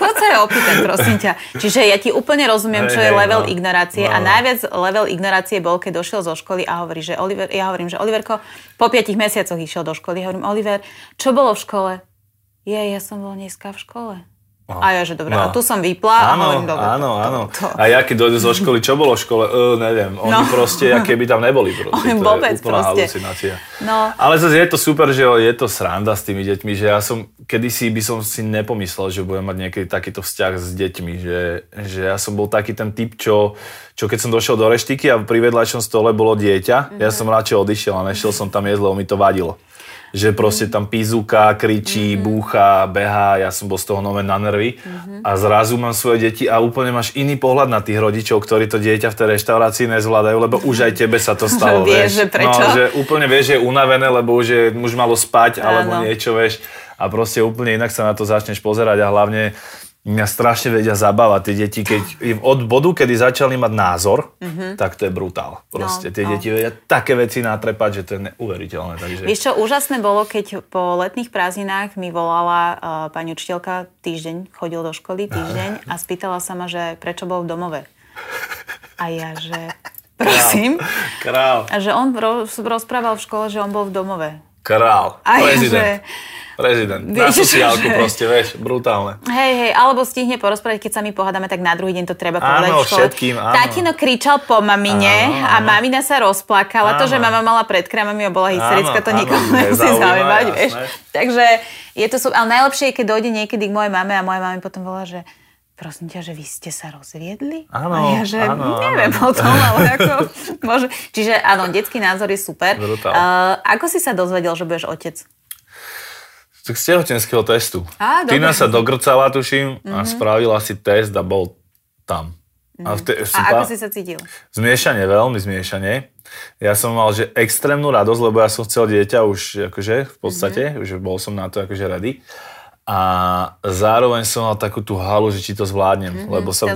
[SPEAKER 1] Skôr sa je opýtať, prosím ťa. Čiže ja ti úplne rozumiem, čo je level
[SPEAKER 2] no.
[SPEAKER 1] ignorácie a
[SPEAKER 2] No, no.
[SPEAKER 1] najviac level ignorácie bol, keď došiel zo školy a hovorí, že Oliver, ja hovorím, že Oliverko po piatich mesiacoch išiel do školy. Hovorím, Oliver, čo bolo v škole? Je, ja som bol dneska v škole. A ja, že dobre,
[SPEAKER 2] No.
[SPEAKER 1] a tu som vypla a
[SPEAKER 2] Áno,
[SPEAKER 1] hovorím, dobre.
[SPEAKER 2] áno,
[SPEAKER 1] to-
[SPEAKER 2] áno.
[SPEAKER 1] to-
[SPEAKER 2] A ja keď dojde zo školy, čo bolo v škole? Uh, neviem. Oni
[SPEAKER 1] No.
[SPEAKER 2] proste, aké by tam neboli. Proste.
[SPEAKER 1] Oni
[SPEAKER 2] to
[SPEAKER 1] vôbec
[SPEAKER 2] je úplná
[SPEAKER 1] proste.
[SPEAKER 2] halucinácia.
[SPEAKER 1] No.
[SPEAKER 2] Ale zase je to super, že je to sranda s tými deťmi, že ja som, kedysi by som si nepomyslel, že budem mať niekedy takýto vzťah s deťmi, že, že ja som bol taký ten typ, čo, čo keď som došiel do reštiky a pri vedľajšom stole bolo dieťa, ja som radšej odišiel a nešiel som tam jesť, lebo mi to vadilo. Že proste tam pízuka, kričí, búcha, behá, ja som bol z toho nové na nervy a zrazu mám svoje deti a úplne máš iný pohľad na tých rodičov, ktorí to dieťa v tej reštaurácii nezvládajú, lebo už aj tebe sa to stalo,
[SPEAKER 1] Vieš, že prečo?
[SPEAKER 2] No, že úplne vieš, že je unavené, lebo už, je, už malo spať alebo
[SPEAKER 1] Áno.
[SPEAKER 2] niečo, vieš. A proste úplne inak sa na to začneš pozerať a hlavne mňa strašne vedia zabávať tie deti, keď od bodu, kedy začali mať názor, tak to je brutál. Proste tie
[SPEAKER 1] Mhm. no.
[SPEAKER 2] deti vedia také veci natrepať, že to je neuveriteľné. Takže...
[SPEAKER 1] Vieš čo, úžasné bolo, keď po letných prázdninách mi volala uh, pani učiteľka týždeň, chodil do školy týždeň a spýtala sa ma, že prečo bol v domove. A ja, že prosím.
[SPEAKER 2] Král,
[SPEAKER 1] A že on ro- rozprával v škole, že on bol v domove.
[SPEAKER 2] Král,
[SPEAKER 1] A
[SPEAKER 2] prezident.
[SPEAKER 1] že...
[SPEAKER 2] Prezident. Na sociálku proste, vieš, brutálne.
[SPEAKER 1] Hej, hej, alebo stihne porozprávať, keď sa my pohádame, tak na druhý deň to treba povedať
[SPEAKER 2] Áno, všetkým, áno.
[SPEAKER 1] Tatino kričal po mamine
[SPEAKER 2] Áno,
[SPEAKER 1] a
[SPEAKER 2] áno.
[SPEAKER 1] mamina sa rozplakala. To, že
[SPEAKER 2] Áno.
[SPEAKER 1] mama mala pred kramami a bola hysterická, to
[SPEAKER 2] Áno,
[SPEAKER 1] nikomu
[SPEAKER 2] áno,
[SPEAKER 1] nemusí zaujímať, vieš. Takže je to ale najlepšie je, keď dojde niekedy k mojej mame a moja mama potom volá, že prosím ťa, že vy ste sa rozviedli?
[SPEAKER 2] Áno,
[SPEAKER 1] a ja, že
[SPEAKER 2] áno,
[SPEAKER 1] neviem
[SPEAKER 2] áno.
[SPEAKER 1] o tom, ale ako môže. Čiže áno, detský názor je super.
[SPEAKER 2] Brutál.
[SPEAKER 1] Uh, ako si sa dozvedel, že budeš otec?
[SPEAKER 2] Tak z tehotenského testu.
[SPEAKER 1] Á. Mhm.
[SPEAKER 2] Tina sa dogrcala, tuším, a spravila si test a bol tam. A, vte, si
[SPEAKER 1] A ako si sa cítil?
[SPEAKER 2] Zmiešanie, veľmi zmiešanie. Ja som mal že extrémnu radosť, lebo ja som chcel dieťa už akože v podstate,
[SPEAKER 1] Mhm.
[SPEAKER 2] mm-hmm. už bol som na to akože ready. A zároveň som mal takú tú halu, že či to zvládnem. Mm-hmm, lebo som.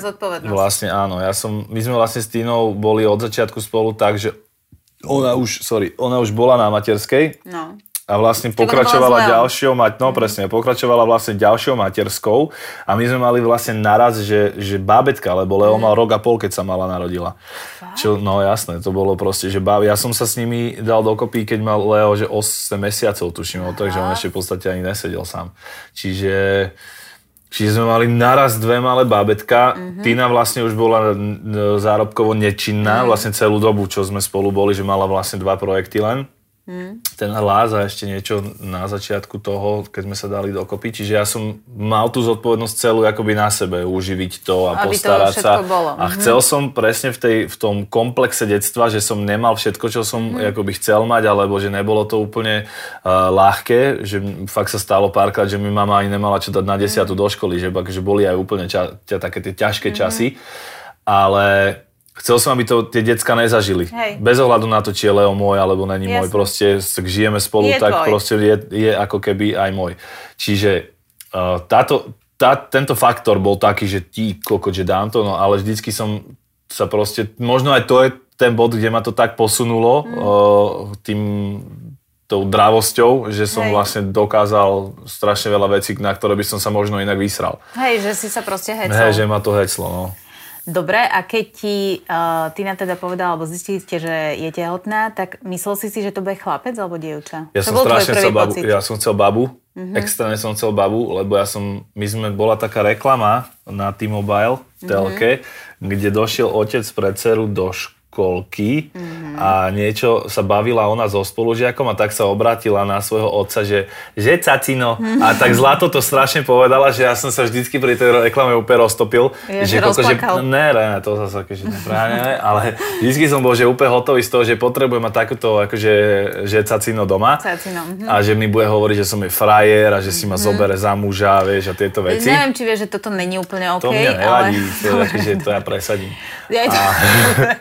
[SPEAKER 2] Vlastne áno, ja som, my sme vlastne s Tínou boli od začiatku spolu tak, že ona už, sorry, ona už bola na materskej
[SPEAKER 1] No.
[SPEAKER 2] A vlastne pokračovala ďalšou, mať, no presne, pokračovala vlastne ďalšou materskou a my sme mali vlastne naraz, že, že bábetka, lebo Leo mal rok a pol, keď sa mala narodila. Čo, no jasné, to bolo proste, že báb, ja som sa s nimi dal dokopy, keď mal Leo, že 8 mesiacov tuším, takže on ešte v podstate ani nesedel sám. Čiže Čiže sme mali naraz dve malé bábetka. Mm-hmm. Tina vlastne už bola zárobkovo nečinná mm-hmm. vlastne celú dobu, čo sme spolu boli, že mala vlastne dva projekty len. Hmm. ten hlas a ešte niečo na začiatku toho, keď sme sa dali dokopy. Čiže ja som mal tú zodpovednosť celú akoby na sebe, uživiť to a Aby postarať to sa.
[SPEAKER 1] Bolo.
[SPEAKER 2] A mm-hmm. chcel som presne v, tej, v tom komplexe detstva, že som nemal všetko, čo som mm-hmm. akoby chcel mať, alebo že nebolo to úplne uh, ľahké, že fakt sa stalo párkrát, že mi mama ani nemala čo dať na desiatu mm-hmm. do školy, že, že boli aj úplne ča, ťa, také tie ťažké mm-hmm. časy. Ale Chcel som, aby to tie decka nezažili. Hej. Bez ohľadu na to, či je Leo môj alebo není môj. Proste, ak žijeme spolu, je tak tvoj. proste je, je ako keby aj môj. Čiže uh, táto, tá, tento faktor bol taký, že ti koko, že dám to, no ale vždycky som sa proste, možno aj to je ten bod, kde ma to tak posunulo mm. uh, tým tou dravosťou, že som Hej. vlastne dokázal strašne veľa vecí, na ktoré by som sa možno inak vysral.
[SPEAKER 1] Hej, že si sa proste hecol.
[SPEAKER 2] Hej, že ma to heclo, no.
[SPEAKER 1] Dobre, a keď ti uh, Tina teda povedala, alebo zistili ste, že je tehotná, tak myslel si si, že to bude chlapec alebo dievča?
[SPEAKER 2] Ja som strašne chcel babu, ja som chcel babu, uh-huh. extrémne som chcel babu, lebo ja som, my sme, bola taká reklama na T-Mobile v telke, uh-huh. kde došiel otec pre dceru do školy školky mm-hmm. a niečo sa bavila ona so spolužiakom a tak sa obrátila na svojho otca, že, že cacino. Mm-hmm. A tak zlato to strašne povedala, že ja som sa vždycky pri tej reklame úplne roztopil.
[SPEAKER 1] Je, že, koko, že
[SPEAKER 2] ne, ne, to zase akože neprávne, ale vždycky som bol že úplne hotový z toho, že potrebujem mať takúto akože, že cacino doma.
[SPEAKER 1] Cacino. Mm-hmm.
[SPEAKER 2] A že mi bude hovoriť, že som je frajer a že si ma mm-hmm. zobere za muža, vieš, a tieto veci.
[SPEAKER 1] Neviem, či vieš, že toto není úplne OK.
[SPEAKER 2] To mňa nevadí, ale... to, že to ja presadím.
[SPEAKER 1] Ja, a...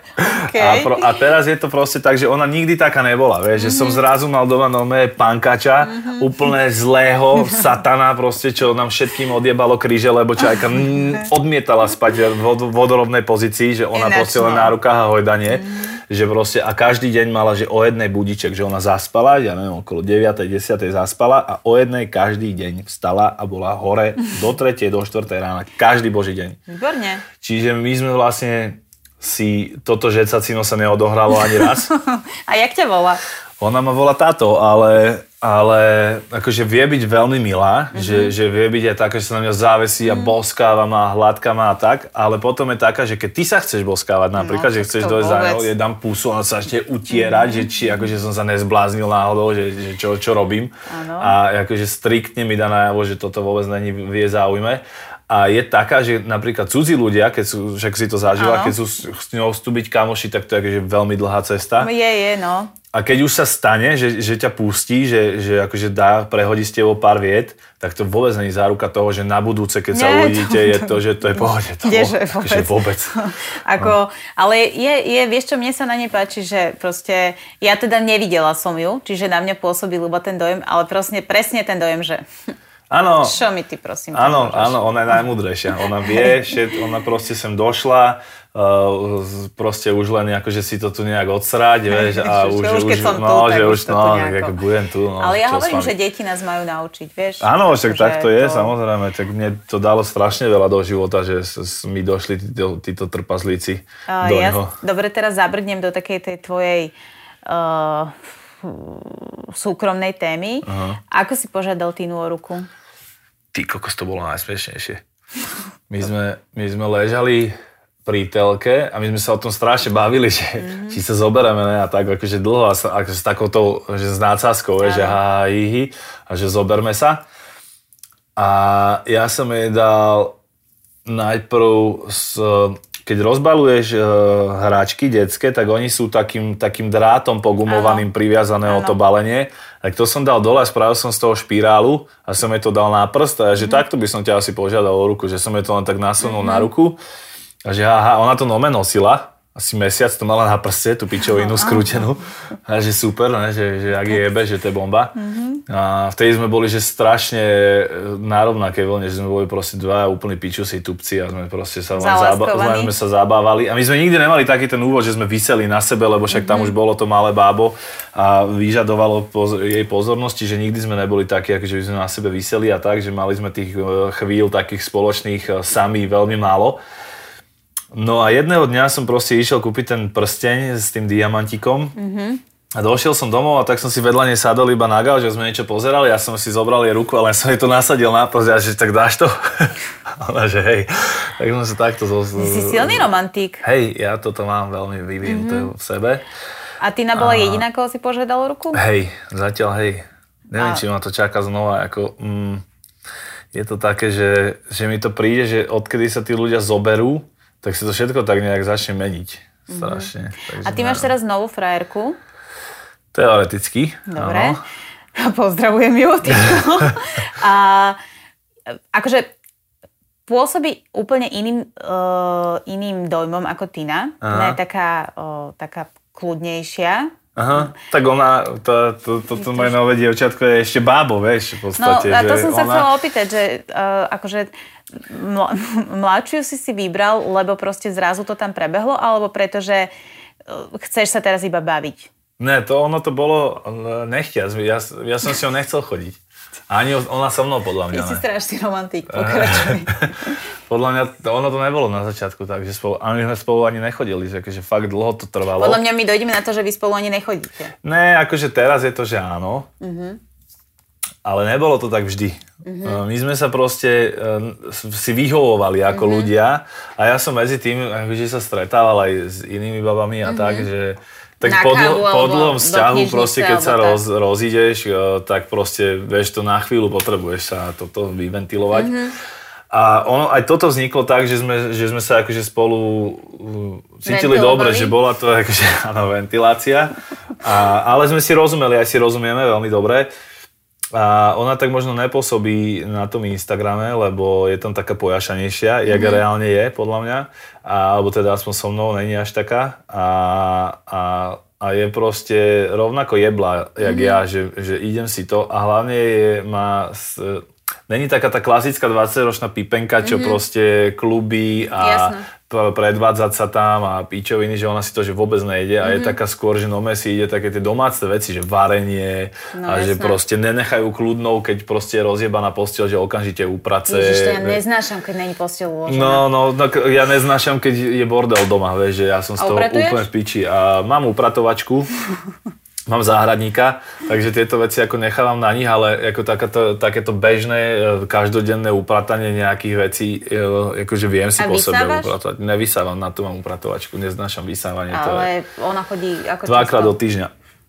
[SPEAKER 2] Okay. A, pro, a teraz je to proste tak, že ona nikdy taká nebola, vieš, mm-hmm. že som mhm. zrazu mal doma nové pankača, mm-hmm. úplne zlého satana proste, čo nám všetkým odjebalo kríže, lebo čajka odmietala spať v vodorovnej pozícii, že ona Ináč, proste len no. na rukách a hojdanie. Mm-hmm že proste a každý deň mala, že o jednej budiček, že ona zaspala, ja neviem, okolo 9. 10. zaspala a o jednej každý deň vstala a bola hore do 3. do 4. rána, každý boží deň.
[SPEAKER 1] Výborne.
[SPEAKER 2] Čiže my sme vlastne si toto žecacino sa neodohralo ani raz.
[SPEAKER 1] A jak ťa volá?
[SPEAKER 2] Ona ma volá táto, ale, ale akože vie byť veľmi milá, mm-hmm. že, že vie byť aj taká, že sa na mňa závesí mm-hmm. a mhm. boskáva ma, hladká ma a tak, ale potom je taká, že keď ty sa chceš boskávať napríklad, no, že chceš dojsť za ňou, je dám pusu a sa ešte utierať, mm-hmm. že či akože som sa nezbláznil náhodou, že, že čo, čo robím. Ano. A akože striktne mi dá najavo, že toto vôbec není v jej záujme a je taká, že napríklad cudzí ľudia, keď sú, však si to zažila, keď sú s ňou vstúpiť kamoši, tak to je akože veľmi dlhá cesta.
[SPEAKER 1] Je, je, no.
[SPEAKER 2] A keď už sa stane, že, že ťa pustí, že, že akože dá, prehodí s tebou pár viet, tak to vôbec není záruka toho, že na budúce, keď Nie, sa uvidíte, to... je to, že to je pohode. To,
[SPEAKER 1] Kdeže,
[SPEAKER 2] vôbec. Akože vôbec.
[SPEAKER 1] Ako, no. Ale je, je, vieš čo, mne sa na nej páči, že proste, ja teda nevidela som ju, čiže na mňa pôsobil iba ten dojem, ale proste presne ten dojem, že
[SPEAKER 2] Áno.
[SPEAKER 1] Čo mi ty prosím?
[SPEAKER 2] Áno, áno, ona je najmudrejšia. Ona vie, že ona proste sem došla, uh, proste už len ako, že si to tu nejak odsrať, vieš, a už,
[SPEAKER 1] už, už,
[SPEAKER 2] no, tu, že už, no, ako budem tu. No,
[SPEAKER 1] Ale ja hovorím, že deti nás majú naučiť, vieš.
[SPEAKER 2] Áno, však tak to je, to... samozrejme, tak mne to dalo strašne veľa do života, že mi došli títo, títo trpazlíci uh, do ja,
[SPEAKER 1] Dobre, teraz zabrdnem do takej tej tvojej uh, súkromnej témy. Aha. Ako si požiadal Tinu o ruku?
[SPEAKER 2] Ty kokos, to bolo najsmiešnejšie. My sme, my sme ležali pri telke a my sme sa o tom strašne bavili, že mm-hmm. či sa zoberieme ne, a tak akože dlho a sa, ako s takouto, že s nácaskou, že ha, hi, a že zoberme sa. A ja som jej dal najprv s, keď rozbaluješ uh, hračky detské, tak oni sú takým, takým drátom pogumovaným ano. priviazané o to balenie. Tak to som dal dole a spravil som z toho špirálu a som jej to dal na prst a že mm. takto by som ťa asi požiadal o ruku, že som jej to len tak nasunul mm-hmm. na ruku. A že aha, ona to nome nosila asi mesiac to mala na prste, tú pičovinu skrútenú. A že super, ne? Že, že ak je jebe, že to je bomba. Mm-hmm. A vtedy sme boli že strašne e, na rovnaké vlne, že sme boli proste dva úplní pičusi tupci a sme proste sa, zába- sme sa zabávali. A my sme nikdy nemali taký ten úvod, že sme vyseli na sebe, lebo však tam mm-hmm. už bolo to malé bábo a vyžadovalo poz- jej pozornosti, že nikdy sme neboli takí, že by sme na sebe vyseli a tak, že mali sme tých e, chvíľ takých spoločných e, sami veľmi málo. No a jedného dňa som proste išiel kúpiť ten prsteň s tým diamantikom mm-hmm. A došiel som domov a tak som si vedľa nej sadol iba na gauč, že sme niečo pozerali, ja som si zobral jej ruku, ale som jej to nasadil na prst, že tak dáš to? Ona, že hej. Tak som sa takto... Zo,
[SPEAKER 1] si silný romantík.
[SPEAKER 2] Hej, ja toto mám veľmi vyvinuté mm-hmm. v sebe.
[SPEAKER 1] A Tina bola a... jediná, koho si požiadal ruku?
[SPEAKER 2] Hej, zatiaľ hej. Neviem, a... či ma to čaká znova. Ako, mm, je to také, že, že mi to príde, že odkedy sa tí ľudia zoberú, tak sa to všetko tak nejak začne meniť. Mhm. Strašne. Mm-hmm.
[SPEAKER 1] Takže a ty máš teraz novú frajerku?
[SPEAKER 2] Teoreticky.
[SPEAKER 1] Dobre. Áno. Pozdravujem ju. a akože pôsobí úplne iným, uh, iným dojmom ako Tina. Ona je taká, uh, taká kľudnejšia.
[SPEAKER 2] Aha, tak ona, to, to, to, to moje nové dievčatko je ešte bábo, vieš, v podstate.
[SPEAKER 1] No, a to
[SPEAKER 2] že
[SPEAKER 1] som sa
[SPEAKER 2] ona...
[SPEAKER 1] chcela opýtať, že uh, akože mladšiu si si vybral, lebo proste zrazu to tam prebehlo, alebo pretože uh, chceš sa teraz iba baviť?
[SPEAKER 2] Ne, to ono to bolo nechťať. Ja, ja som si ho nechcel chodiť. Ani ona so mnou, podľa mňa.
[SPEAKER 1] Ty si strašný romantik, pokračuj.
[SPEAKER 2] podľa mňa to, ono to nebolo na začiatku tak, že spolu, ani sme spolu ani nechodili, že akože fakt dlho to trvalo.
[SPEAKER 1] Podľa mňa my dojdeme na to, že vy spolu ani nechodíte.
[SPEAKER 2] Ne, akože teraz je to, že áno. Uh-huh. Ale nebolo to tak vždy. Uh-huh. My sme sa proste uh, si vyhovovali ako uh-huh. ľudia a ja som medzi tým, že sa stretával aj s inými babami a uh-huh. tak, že tak po, dl- po dlhom vzťahu, proste, keď sa roz, rozídeš, tak proste, vieš, to na chvíľu potrebuješ sa toto vyventilovať. Mm-hmm. A ono, aj toto vzniklo tak, že sme, že sme sa akože spolu uh, cítili dobre, že bola to akože, áno, ventilácia. A, ale sme si rozumeli, aj si rozumieme veľmi dobre. A ona tak možno nepôsobí na tom Instagrame, lebo je tam taká pojašanejšia, jak mm-hmm. reálne je, podľa mňa. A, alebo teda aspoň so mnou není až taká. A, a, a je proste rovnako jebla, jak mm-hmm. ja, že, že idem si to. A hlavne je, má... Není taká tá klasická 20-ročná pipenka, čo mm-hmm. proste klubí a Jasne predvádzať sa tam a píčoviny, že ona si to že vôbec nejde mm-hmm. a je mhm. taká skôr, že nome si ide také tie domáce veci, že varenie no, a jasné. že proste nenechajú kľudnou, keď proste je rozjebaná posteľ, že okamžite uprace.
[SPEAKER 1] Ježiš, to ja neznášam, keď není posteľ uložená.
[SPEAKER 2] No, no, no, ja neznášam, keď je bordel doma, vieš, že ja som z toho úplne v piči a mám upratovačku mám záhradníka, takže tieto veci ako nechávam na nich, ale ako takéto, takéto bežné, e, každodenné upratanie nejakých vecí, e, akože viem si A po sebe upratovať. Nevysávam, na to mám upratovačku, neznášam vysávanie.
[SPEAKER 1] Ale to je... ona chodí ako
[SPEAKER 2] Dvakrát do týždňa.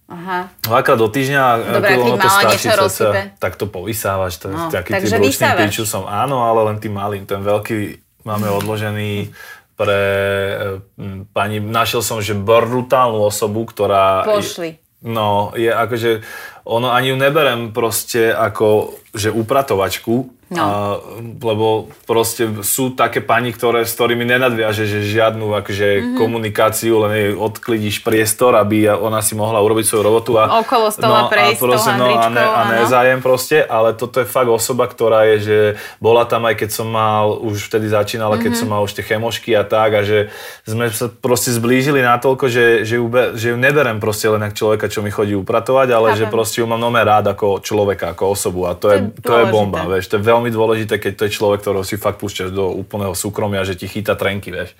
[SPEAKER 1] Aha.
[SPEAKER 2] Dvakrát do týždňa,
[SPEAKER 1] Dobre,
[SPEAKER 2] ako
[SPEAKER 1] ono to stačí,
[SPEAKER 2] sa, tak to povysávaš. To, no, taký tým piču som, áno, ale len tým malým, ten veľký máme odložený pre e, pani, našiel som, že brutálnu osobu, ktorá...
[SPEAKER 1] Pošli.
[SPEAKER 2] No, je akože, ono ani ju neberem proste ako, že upratovačku, No. A, lebo proste sú také pani, ktoré, s ktorými nenadviaže že žiadnu akože, mm-hmm. komunikáciu, len jej odklidíš priestor, aby ona si mohla urobiť svoju robotu. A,
[SPEAKER 1] Okolo stola no, prejsť, a proste, no,
[SPEAKER 2] a, ne, a nezájem proste, ale toto je fakt osoba, ktorá je, že bola tam aj keď som mal, už vtedy začínala, mm-hmm. keď mhm. som mal už tie chemošky a tak a že sme sa proste zblížili natoľko, že, že, ju, be, že ju neberem proste len ako človeka, čo mi chodí upratovať, ale Chápem. že proste ju mám nome rád ako človeka, ako osobu a to, to je, to je bomba, vieš, to je veľmi dôležité, keď to je človek, ktorého si fakt púšťaš do úplného súkromia, že ti chytá trenky, vieš.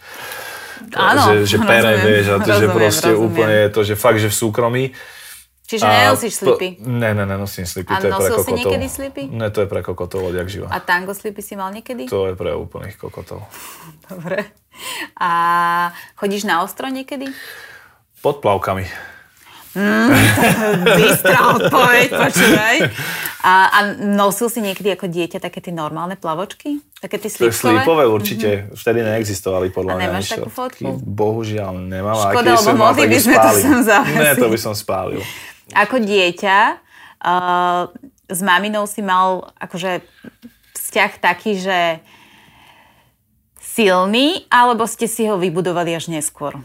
[SPEAKER 1] Áno,
[SPEAKER 2] že, že pere, rozumiem, vieš, a to, rozumiem, že proste rozumiem. úplne je to, že fakt, že v súkromí.
[SPEAKER 1] Čiže a nenosíš slipy?
[SPEAKER 2] Ne, ne, nenosím slipy,
[SPEAKER 1] a
[SPEAKER 2] to je pre kokotov.
[SPEAKER 1] si niekedy slipy?
[SPEAKER 2] Ne, to je pre kokotov odjak živa.
[SPEAKER 1] A tango slipy si mal niekedy?
[SPEAKER 2] To je pre úplných kokotov.
[SPEAKER 1] Dobre. A chodíš na ostro niekedy?
[SPEAKER 2] Pod plavkami.
[SPEAKER 1] Mm, bystrá odpoveď, počúvaj. A, a nosil si niekedy ako dieťa také tie normálne plavočky? Také tie slípkové?
[SPEAKER 2] Slípové určite. Mm-hmm. Vtedy neexistovali podľa mňa.
[SPEAKER 1] A nemáš takú fotku?
[SPEAKER 2] Bohužiaľ nemám.
[SPEAKER 1] Škoda, lebo mohli by sme to sem
[SPEAKER 2] zahasiť. Ne, to by som spálil.
[SPEAKER 1] Ako dieťa uh, s maminou si mal akože vzťah taký, že silný, alebo ste si ho vybudovali až neskôr?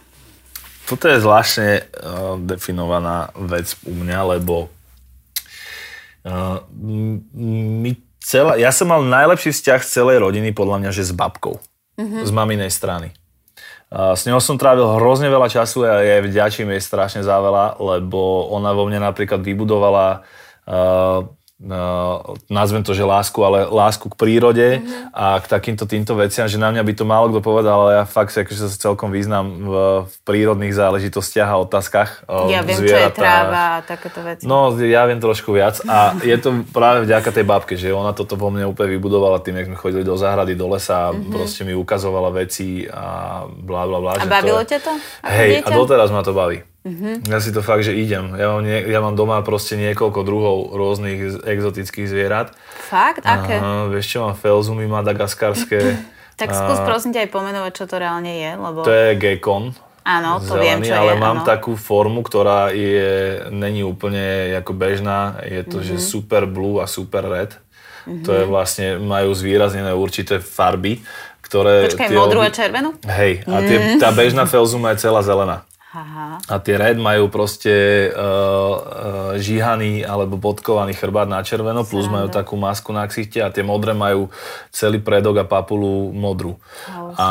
[SPEAKER 2] Toto je zvláštne uh, definovaná vec u mňa, lebo my celá, ja som mal najlepší vzťah z celej rodiny podľa mňa, že s babkou. Mm-hmm. Z maminej strany. Uh, s ňou som trávil hrozne veľa času a ja jej vďačím jej strašne za veľa, lebo ona vo mne napríklad vybudovala uh, nazvem to, že lásku, ale lásku k prírode mm-hmm. a k takýmto týmto veciam, že na mňa by to málo kto povedal, ale ja fakt si akože sa celkom význam v, v prírodných záležitostiach a otázkach.
[SPEAKER 1] Ja viem, čo je tráva a takéto veci.
[SPEAKER 2] No, ja viem trošku viac a je to práve vďaka tej babke, že ona toto vo mne úplne vybudovala tým, jak sme chodili do záhrady, do lesa a mm-hmm. proste mi ukazovala veci a bla bla bla.
[SPEAKER 1] A bavilo ťa to?
[SPEAKER 2] Hej, a doteraz ma to baví. Mm-hmm. Ja si to fakt, že idem. Ja mám, nie, ja mám doma proste niekoľko druhov rôznych exotických zvierat.
[SPEAKER 1] Fakt? Aké?
[SPEAKER 2] Aha, vieš čo, mám felzumy madagaskarské.
[SPEAKER 1] tak skús prosím ťa aj pomenovať, čo to reálne je. Lebo...
[SPEAKER 2] To je gekon.
[SPEAKER 1] Áno, to zelený, viem, čo
[SPEAKER 2] ale
[SPEAKER 1] je,
[SPEAKER 2] mám
[SPEAKER 1] áno.
[SPEAKER 2] takú formu, ktorá je, není úplne ako bežná. Je to, mm-hmm. že super blue a super red. Mm-hmm. To je vlastne, majú zvýraznené určité farby, ktoré...
[SPEAKER 1] Počkaj, modrú a červenú?
[SPEAKER 2] Hej, a tie, mm. tá bežná felzuma je celá zelená.
[SPEAKER 1] Aha.
[SPEAKER 2] A tie red majú proste uh, uh, žíhaný alebo bodkovaný chrbát na červeno, plus Sranda. majú takú masku na ksichte a tie modré majú celý predok a papulu modrú. A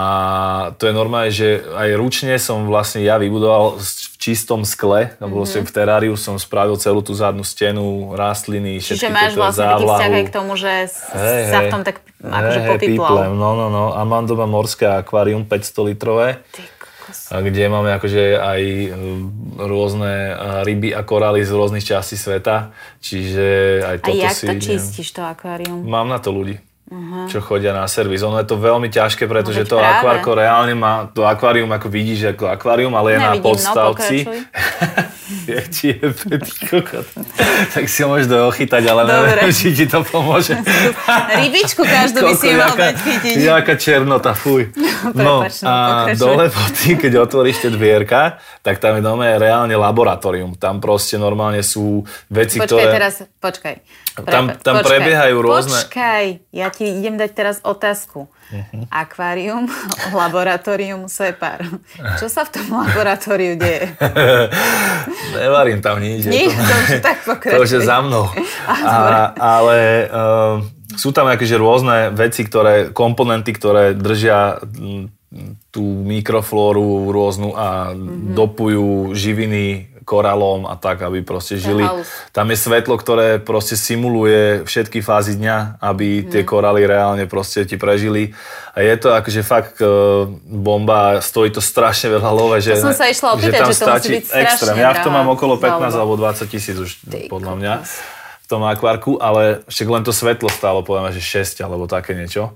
[SPEAKER 2] to je normálne, že aj ručne som vlastne ja vybudoval v čistom skle, mm-hmm. vlastne v teráriu som spravil celú tú zadnú stenu, rastliny,
[SPEAKER 1] Čiže
[SPEAKER 2] všetky
[SPEAKER 1] máš
[SPEAKER 2] tieto
[SPEAKER 1] vlastne taký
[SPEAKER 2] závlahu.
[SPEAKER 1] vzťah aj k tomu, že
[SPEAKER 2] Hej,
[SPEAKER 1] sa v tom tak akože popíplal.
[SPEAKER 2] píplem, No, no, no. A mám doma morské akvárium 500 litrové.
[SPEAKER 1] Ty
[SPEAKER 2] kde máme akože aj mm, rôzne a, ryby a korály z rôznych častí sveta, čiže aj
[SPEAKER 1] A
[SPEAKER 2] toto
[SPEAKER 1] jak
[SPEAKER 2] si
[SPEAKER 1] to čistíš, to akvárium?
[SPEAKER 2] Mám na to ľudí, čo chodia na servis. Ono je to veľmi ťažké, pretože
[SPEAKER 1] veď
[SPEAKER 2] to
[SPEAKER 1] práve.
[SPEAKER 2] akvárko reálne má, to akvárium ako vidíš ako akvárium, ale je na
[SPEAKER 1] Nevidím, no,
[SPEAKER 2] podstavci. Jak ti je kokot. tak si ho môžeš dochytať, ale
[SPEAKER 1] Dobre.
[SPEAKER 2] neviem, či ti to pomôže.
[SPEAKER 1] Rybičku každú by si mal chytiť.
[SPEAKER 2] Jaká černota, fuj. No
[SPEAKER 1] no,
[SPEAKER 2] a dole ty, keď otvoríš tie dvierka, tak tam je doma reálne laboratórium. Tam proste normálne sú veci,
[SPEAKER 1] Počkaj
[SPEAKER 2] ktoré...
[SPEAKER 1] teraz, počkaj.
[SPEAKER 2] Tam- tam prebiehajú rôzne-
[SPEAKER 1] Počkaj, ja ti idem dať teraz otázku.
[SPEAKER 2] Mhm.
[SPEAKER 1] Akvárium, laboratórium, Separ. Čo sa v tom laboratóriu deje?
[SPEAKER 2] Nevarím tam nič.
[SPEAKER 1] Nie,
[SPEAKER 2] to-
[SPEAKER 1] to tak
[SPEAKER 2] To
[SPEAKER 1] pokračuj.
[SPEAKER 2] už je za mnou. A, ale uh, sú tam akože rôzne veci, ktoré, komponenty, ktoré držia tú mikroflóru rôznu a
[SPEAKER 1] Mhm.
[SPEAKER 2] dopujú živiny koralom a tak, aby proste žili. Tam je svetlo, ktoré proste simuluje všetky fázy dňa, aby
[SPEAKER 1] Mhm.
[SPEAKER 2] tie koraly reálne proste ti prežili. A je to akože fakt uh, bomba, stojí to strašne veľa love, že,
[SPEAKER 1] som sa išla opýtať,
[SPEAKER 2] tam
[SPEAKER 1] že to musí byť
[SPEAKER 2] extrém. Ja v tom mám okolo 15
[SPEAKER 1] záľuba.
[SPEAKER 2] alebo 20 tisíc už
[SPEAKER 1] Ty
[SPEAKER 2] podľa mňa
[SPEAKER 1] kokos.
[SPEAKER 2] v tom akvárku, ale však len to svetlo stálo, poviem, že 6 alebo také niečo.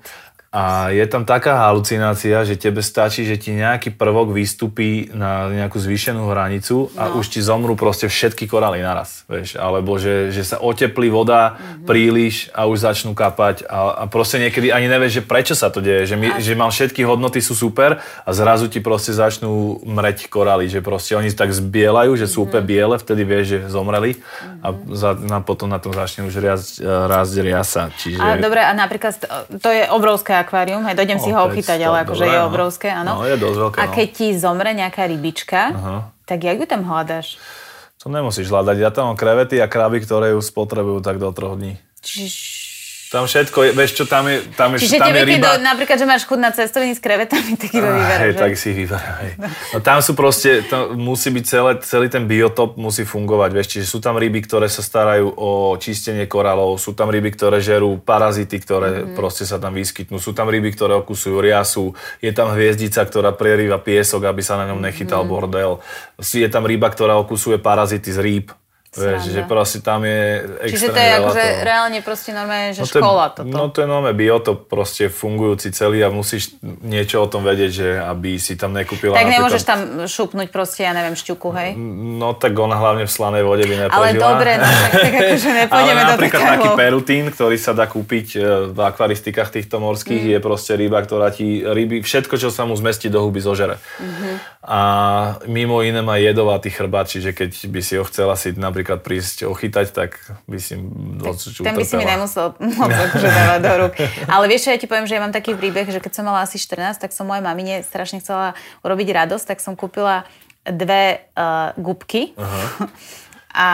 [SPEAKER 2] A je tam taká halucinácia, že tebe stačí, že ti nejaký prvok vystupí na nejakú zvýšenú hranicu a
[SPEAKER 1] No.
[SPEAKER 2] už ti zomrú proste všetky koraly naraz. Vieš? Alebo že, že sa oteplí voda
[SPEAKER 1] Mhm.
[SPEAKER 2] príliš a už začnú kapať a, a proste niekedy ani nevieš, že prečo sa to deje. Že, my, že mám všetky hodnoty sú super a zrazu ti proste začnú mreť koraly. Že proste oni tak zbielajú, že sú úplne
[SPEAKER 1] Mhm.
[SPEAKER 2] biele, vtedy vieš, že zomreli a za, na, potom na tom začne už rásť, rásť riasa. Čiže...
[SPEAKER 1] A dobre, a napríklad to, to je obrovské akvárium, hej, dojdem si ho
[SPEAKER 2] No,
[SPEAKER 1] ochytať,
[SPEAKER 2] 500,
[SPEAKER 1] ale akože je
[SPEAKER 2] no.
[SPEAKER 1] obrovské, áno.
[SPEAKER 2] No, je dosť veľké,
[SPEAKER 1] A
[SPEAKER 2] no.
[SPEAKER 1] keď ti zomre nejaká rybička,
[SPEAKER 2] Aha.
[SPEAKER 1] tak jak ju tam hľadaš?
[SPEAKER 2] To nemusíš hľadať. Ja tam mám krevety a kraby, ktoré ju spotrebujú tak do troch dní.
[SPEAKER 1] Čiže,
[SPEAKER 2] Tam všetko, je, vieš čo, tam je, tam je,
[SPEAKER 1] čiže
[SPEAKER 2] tam je ryba.
[SPEAKER 1] do, napríklad, že máš chuť na cestoviny s krevetami, tak
[SPEAKER 2] Hej,
[SPEAKER 1] vyberáš,
[SPEAKER 2] tak
[SPEAKER 1] že?
[SPEAKER 2] si ich vyberám, hej. No tam sú proste, to musí byť celé, celý ten biotop musí fungovať, vieš, čiže sú tam ryby, ktoré sa starajú o čistenie koralov, sú tam ryby, ktoré žerú parazity, ktoré
[SPEAKER 1] Mhm.
[SPEAKER 2] proste sa tam vyskytnú, sú tam ryby, ktoré okusujú riasu, je tam hviezdica, ktorá prerýva piesok, aby sa na ňom nechytal
[SPEAKER 1] Mhm.
[SPEAKER 2] bordel, je tam ryba, ktorá okusuje parazity z rýb, vieš, že proste tam je
[SPEAKER 1] Čiže to je akože reálne proste normálne, že
[SPEAKER 2] No to je-
[SPEAKER 1] škola toto.
[SPEAKER 2] No to je nové biotop proste fungujúci celý a musíš niečo o tom vedieť, že aby si tam nekúpila
[SPEAKER 1] tak nemôžeš tam šupnúť proste, ja neviem, šťuku, hej?
[SPEAKER 2] No tak ona hlavne v slanej vode by neprežila.
[SPEAKER 1] Ale dobre, no tak, tak akože nepôjdeme
[SPEAKER 2] Ale
[SPEAKER 1] do
[SPEAKER 2] napríklad
[SPEAKER 1] detailov.
[SPEAKER 2] taký perutín, ktorý sa dá kúpiť e, v akvaristikách týchto morských,
[SPEAKER 1] Mm.
[SPEAKER 2] je proste ryba, ktorá ti ryby, všetko, čo sa mu zmestí do huby, zožere.
[SPEAKER 1] Mhm.
[SPEAKER 2] A mimo iné má jedovatý chrbát, čiže keď by si ho chcela si napríklad prísť ochytať, tak by si dosť
[SPEAKER 1] Ten by si mi nemusel moc akože dávať do rúk. Ale vieš, čo, ja ti poviem, že ja mám taký príbeh, že keď som mala asi 14, tak som mojej mamine strašne chcela urobiť radosť, tak som kúpila dve uh, gubky. A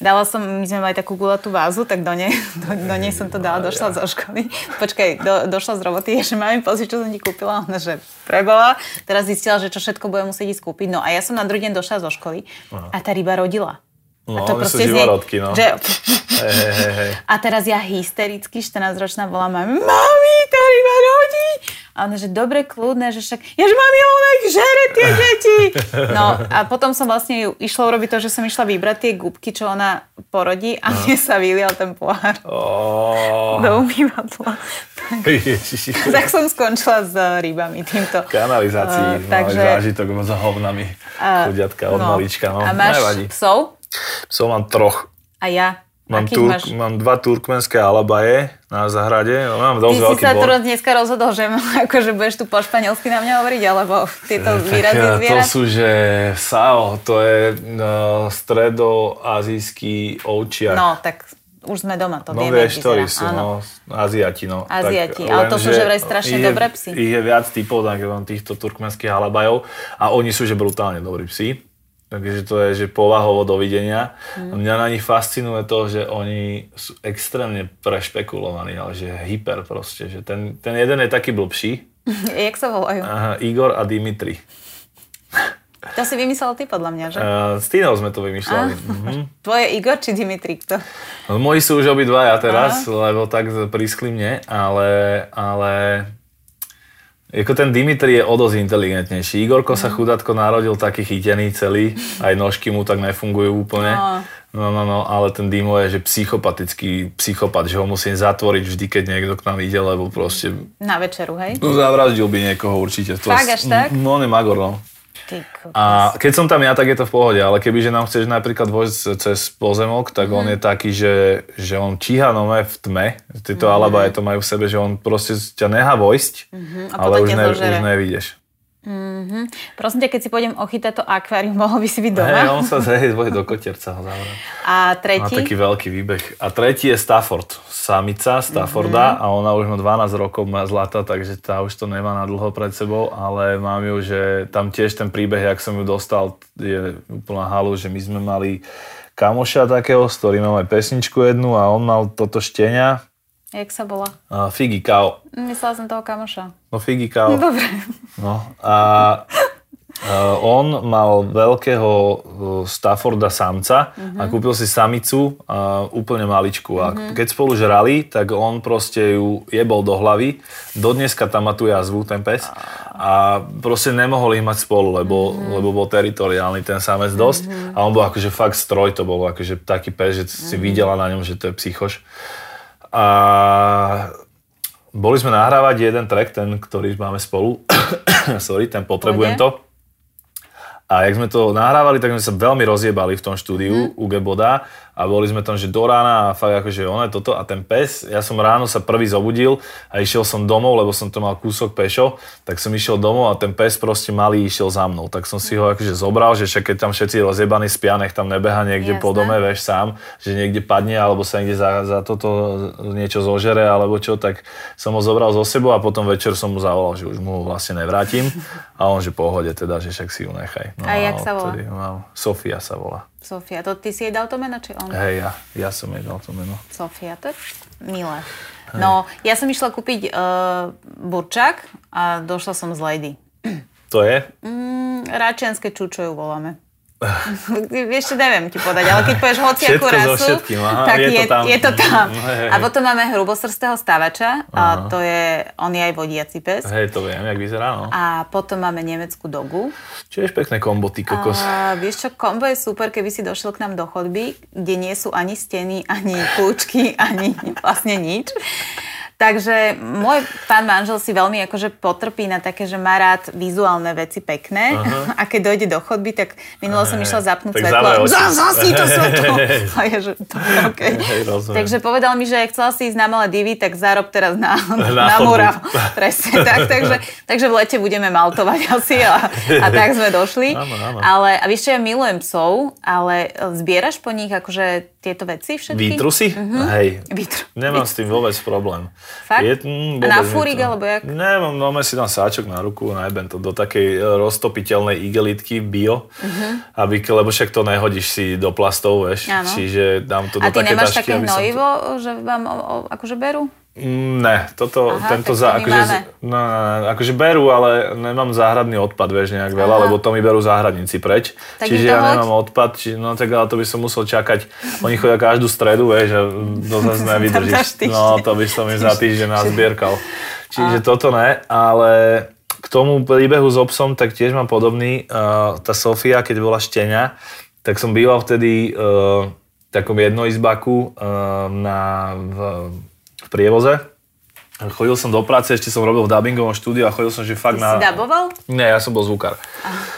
[SPEAKER 1] dala som, my sme mali takú gulatú vázu, tak do nej, do, do nej som to dala, došla zo školy. Počkaj, do, došla z roboty, že mami, pozri, čo som ti kúpila. Ona, že prebola. Teraz zistila, že čo všetko bude musieť ísť kúpiť. No a ja som na druhý deň došla zo školy a tá ryba rodila.
[SPEAKER 2] No,
[SPEAKER 1] a to
[SPEAKER 2] sú
[SPEAKER 1] proste znie,
[SPEAKER 2] živorodky, no.
[SPEAKER 1] že... A teraz ja hystericky 14-ročná volám mami, mami, to ryba rodí. A ona, že dobre, kľudné, že však, ja že mami, ona ich žere tie deti. No a potom som vlastne išla urobiť to, že som išla vybrať tie gubky, čo ona porodí a mne sa vylial ten pohár
[SPEAKER 2] Oh,
[SPEAKER 1] do umývadla.
[SPEAKER 2] Ježiši.
[SPEAKER 1] tak som skončila s rybami týmto.
[SPEAKER 2] Kanalizácii,
[SPEAKER 1] Uh, takže-
[SPEAKER 2] zážitok s hovnami. Chudiatka od malička, no.
[SPEAKER 1] A máš
[SPEAKER 2] Nevadí.
[SPEAKER 1] psov?
[SPEAKER 2] Som mám troch.
[SPEAKER 1] A ja?
[SPEAKER 2] Mám,
[SPEAKER 1] Akých
[SPEAKER 2] turk,
[SPEAKER 1] máš?
[SPEAKER 2] mám dva turkmenské alabaje na zahrade. No, mám
[SPEAKER 1] Ty si sa
[SPEAKER 2] bor.
[SPEAKER 1] teraz dneska rozhodol, že akože budeš tu po španielsky na mňa hovoriť, alebo tieto
[SPEAKER 2] Tak,
[SPEAKER 1] výrazy
[SPEAKER 2] eh, To
[SPEAKER 1] zvierat?
[SPEAKER 2] sú, že Sao, to je no, stredoazijský ovčiak.
[SPEAKER 1] No, tak už sme doma, to
[SPEAKER 2] No
[SPEAKER 1] vieme,
[SPEAKER 2] vieš, ktorí sú,
[SPEAKER 1] Áno.
[SPEAKER 2] no, Aziati, no.
[SPEAKER 1] Aziati,
[SPEAKER 2] Tak
[SPEAKER 1] ale to sú že vraj strašne
[SPEAKER 2] ich je-
[SPEAKER 1] dobré psy.
[SPEAKER 2] Ich je viac typov, tak mám týchto turkmenských halabajov a oni sú že brutálne dobrí psi. Takže to je, že povahovo dovidenia. Mm. Mňa na nich fascinuje to, že oni sú extrémne prešpekulovaní, ale že hyper proste. Že ten, ten jeden je taký blbší,
[SPEAKER 1] Jak sa volajú?
[SPEAKER 2] Aha, Igor a Dimitri.
[SPEAKER 1] To si vymyslel ty podľa mňa, že?
[SPEAKER 2] Uh, s Tínou sme to vymýšľali. Mhm.
[SPEAKER 1] Tvoje Igor či Dimitri? Kto?
[SPEAKER 2] No, moji sú už obidvaja teraz, lebo tak priskli mne, ale, ale ako ten Dimitri je o dosť inteligentnejší. Igorko sa chudátko narodil taký chytený celý, aj nožky mu tak nefungujú úplne.
[SPEAKER 1] No.
[SPEAKER 2] No, no, no, ale ten Dimo je, že psychopatický psychopat, že ho musím zatvoriť vždy, keď niekto k nám ide, lebo proste
[SPEAKER 1] Na večeru, hej?
[SPEAKER 2] no, zavraždil by niekoho určite. To
[SPEAKER 1] Fakt, až tak?
[SPEAKER 2] No, on je magor, no. A keď som tam ja, tak je to v pohode, ale kebyže nám chceš napríklad vojsť cez pozemok, tak on je
[SPEAKER 1] Mhm.
[SPEAKER 2] taký, že, že on číha nome v tme, tieto mm alabaje to majú v sebe, že on proste ťa nechá vojsť,
[SPEAKER 1] Mhm. A
[SPEAKER 2] ale už, ne, už nevidíš.
[SPEAKER 1] Prosím ťa, keď si pôjdem ochytať to akvárium, mohol by si byť doma?
[SPEAKER 2] Hej, on sa zheje dvoje do koterca ho zavrá.
[SPEAKER 1] A
[SPEAKER 2] Má
[SPEAKER 1] tretí?
[SPEAKER 2] taký veľký výbeh. A tretí je Stafford, samica Stafforda
[SPEAKER 1] Mhm.
[SPEAKER 2] a ona už má 12 rokov, má zlata, takže tá už to nemá na dlho pred sebou, ale mám ju, že tam tiež ten príbeh, jak som ju dostal, je úplná halu, že my sme mali kamoša takého, s ktorým mám aj pesničku jednu a on mal toto štenia,
[SPEAKER 1] Jak sa bola?
[SPEAKER 2] a Figi Kao.
[SPEAKER 1] Myslela som toho kamoša.
[SPEAKER 2] No Figi Kao.
[SPEAKER 1] Dobre.
[SPEAKER 2] No a uh, on mal veľkého uh, Stafforda samca a kúpil si samicu uh, úplne maličku. A keď spolu žrali, tak on proste ju jebol do hlavy. Dodneska tam má tu jazvu, ten pes. A proste nemohol ich mať spolu, lebo, lebo bol teritoriálny ten samec dosť. A on bol akože fakt stroj, to bol akože taký pes, že si videla na ňom, že to je psychoš. A boli sme nahrávať jeden track, ten, ktorý máme spolu. Sorry, ten potrebujem to. A jak sme to nahrávali, tak sme sa veľmi rozjebali v tom štúdiu u Geboda a boli sme tam, že do rána a fakt akože ono je toto a ten pes, ja som ráno sa prvý zobudil a išiel som domov, lebo som to mal kúsok pešo, tak som išiel domov a ten pes proste malý išiel za mnou, tak som si ho akože zobral, že však keď tam všetci rozjebaní spia, nech tam nebeha niekde po
[SPEAKER 1] Jasné.
[SPEAKER 2] dome, vieš sám, že niekde padne alebo sa niekde za, za toto niečo zožere alebo čo, tak som ho zobral zo sebou a potom večer som mu zavolal, že už mu ho vlastne nevrátim a on, že pohode teda, že však si ju nechaj. No,
[SPEAKER 1] A jak sa volá?
[SPEAKER 2] odtedy Mám, Sofia sa volá.
[SPEAKER 1] Sofia, to ty si jej dal to meno, či on?
[SPEAKER 2] Hej, ja, ja som jej dal to meno.
[SPEAKER 1] Sofia, to je milé. No, ja som išla kúpiť uh, burčak a došla som z Lady.
[SPEAKER 2] To je?
[SPEAKER 1] Mm, Račianske čučo ju voláme. Čo, neviem ti povedať, ale keď povieš hociakú
[SPEAKER 2] Všetko so
[SPEAKER 1] rasu,
[SPEAKER 2] všetkým, aha,
[SPEAKER 1] tak
[SPEAKER 2] je to
[SPEAKER 1] je,
[SPEAKER 2] tam.
[SPEAKER 1] je to tam.
[SPEAKER 2] Mm, hej.
[SPEAKER 1] A potom máme hrubosrstého stavača, a to je, on je aj vodiaci pes.
[SPEAKER 2] Hej, to viem, jak vyzerá, no.
[SPEAKER 1] A potom máme nemeckú dogu.
[SPEAKER 2] Tiež pekné kombo, ty kokos.
[SPEAKER 1] A vieš čo, kombo je super, keby si došiel k nám do chodby, kde nie sú ani steny, ani kľúčky, ani vlastne nič. Takže môj pán manžel si veľmi akože potrpí na také, že má rád vizuálne veci pekné uh-huh. a keď dojde do chodby, tak minulo som išla zapnúť
[SPEAKER 2] Tak
[SPEAKER 1] svetlo. Zasni to svetlo! A ja, že to je okay.
[SPEAKER 2] Hej.
[SPEAKER 1] Takže povedal mi, že chcela si ísť na malé divy, tak zárob teraz na, na,
[SPEAKER 2] Na.
[SPEAKER 1] Murav. Presne tak, takže, takže v lete budeme maltovať asi a, a tak sme došli.
[SPEAKER 2] Áno, áno.
[SPEAKER 1] Ale a vieš čo, ja milujem psov, ale zbieraš po nich akože tieto veci všetky?
[SPEAKER 2] Výtrusy? Hej.
[SPEAKER 1] Výtru.
[SPEAKER 2] Nemám s tým vôbec problém.
[SPEAKER 1] Fakt?
[SPEAKER 2] Je, mm,
[SPEAKER 1] A na fúrik,
[SPEAKER 2] to-
[SPEAKER 1] alebo jak?
[SPEAKER 2] Nemám, máme si tam sáčok na ruku, najbem to do takej e, roztopiteľnej igelitky bio, aby, lebo však to nehodíš si do plastov, vieš.
[SPEAKER 1] Mhm. Áno.
[SPEAKER 2] Čiže dám to
[SPEAKER 1] A
[SPEAKER 2] do
[SPEAKER 1] ty
[SPEAKER 2] také
[SPEAKER 1] nemáš
[SPEAKER 2] tašky,
[SPEAKER 1] také
[SPEAKER 2] aby som to-
[SPEAKER 1] hnojivo, že vám o, o, akože berú?
[SPEAKER 2] Ne, toto,
[SPEAKER 1] Aha,
[SPEAKER 2] tento za, akože, no, akože berú, ale nemám záhradný odpad, vieš, nejak veľa,
[SPEAKER 1] Aha.
[SPEAKER 2] lebo to mi berú záhradníci preč.
[SPEAKER 1] Tak
[SPEAKER 2] Čiže ja
[SPEAKER 1] hoď.
[SPEAKER 2] nemám odpad, či, no tak ale to by som musel čakať. Oni chodia každú stredu, vieš, a to zase
[SPEAKER 1] Za
[SPEAKER 2] nevydržíš. No, to by som im za týždeň nazbierkal. Čiže toto ne, ale k tomu príbehu s obsom, tak tiež mám podobný. Uh, tá Sofia, keď bola šteňa, tak som býval vtedy uh, v takom jednoizbaku uh, na, v prievoze. Chodil som do práce, ešte som robil v dubbingovom štúdiu a chodil som, že fakt
[SPEAKER 1] Ty
[SPEAKER 2] na...
[SPEAKER 1] si daboval?
[SPEAKER 2] Nie, ja som bol zvukár.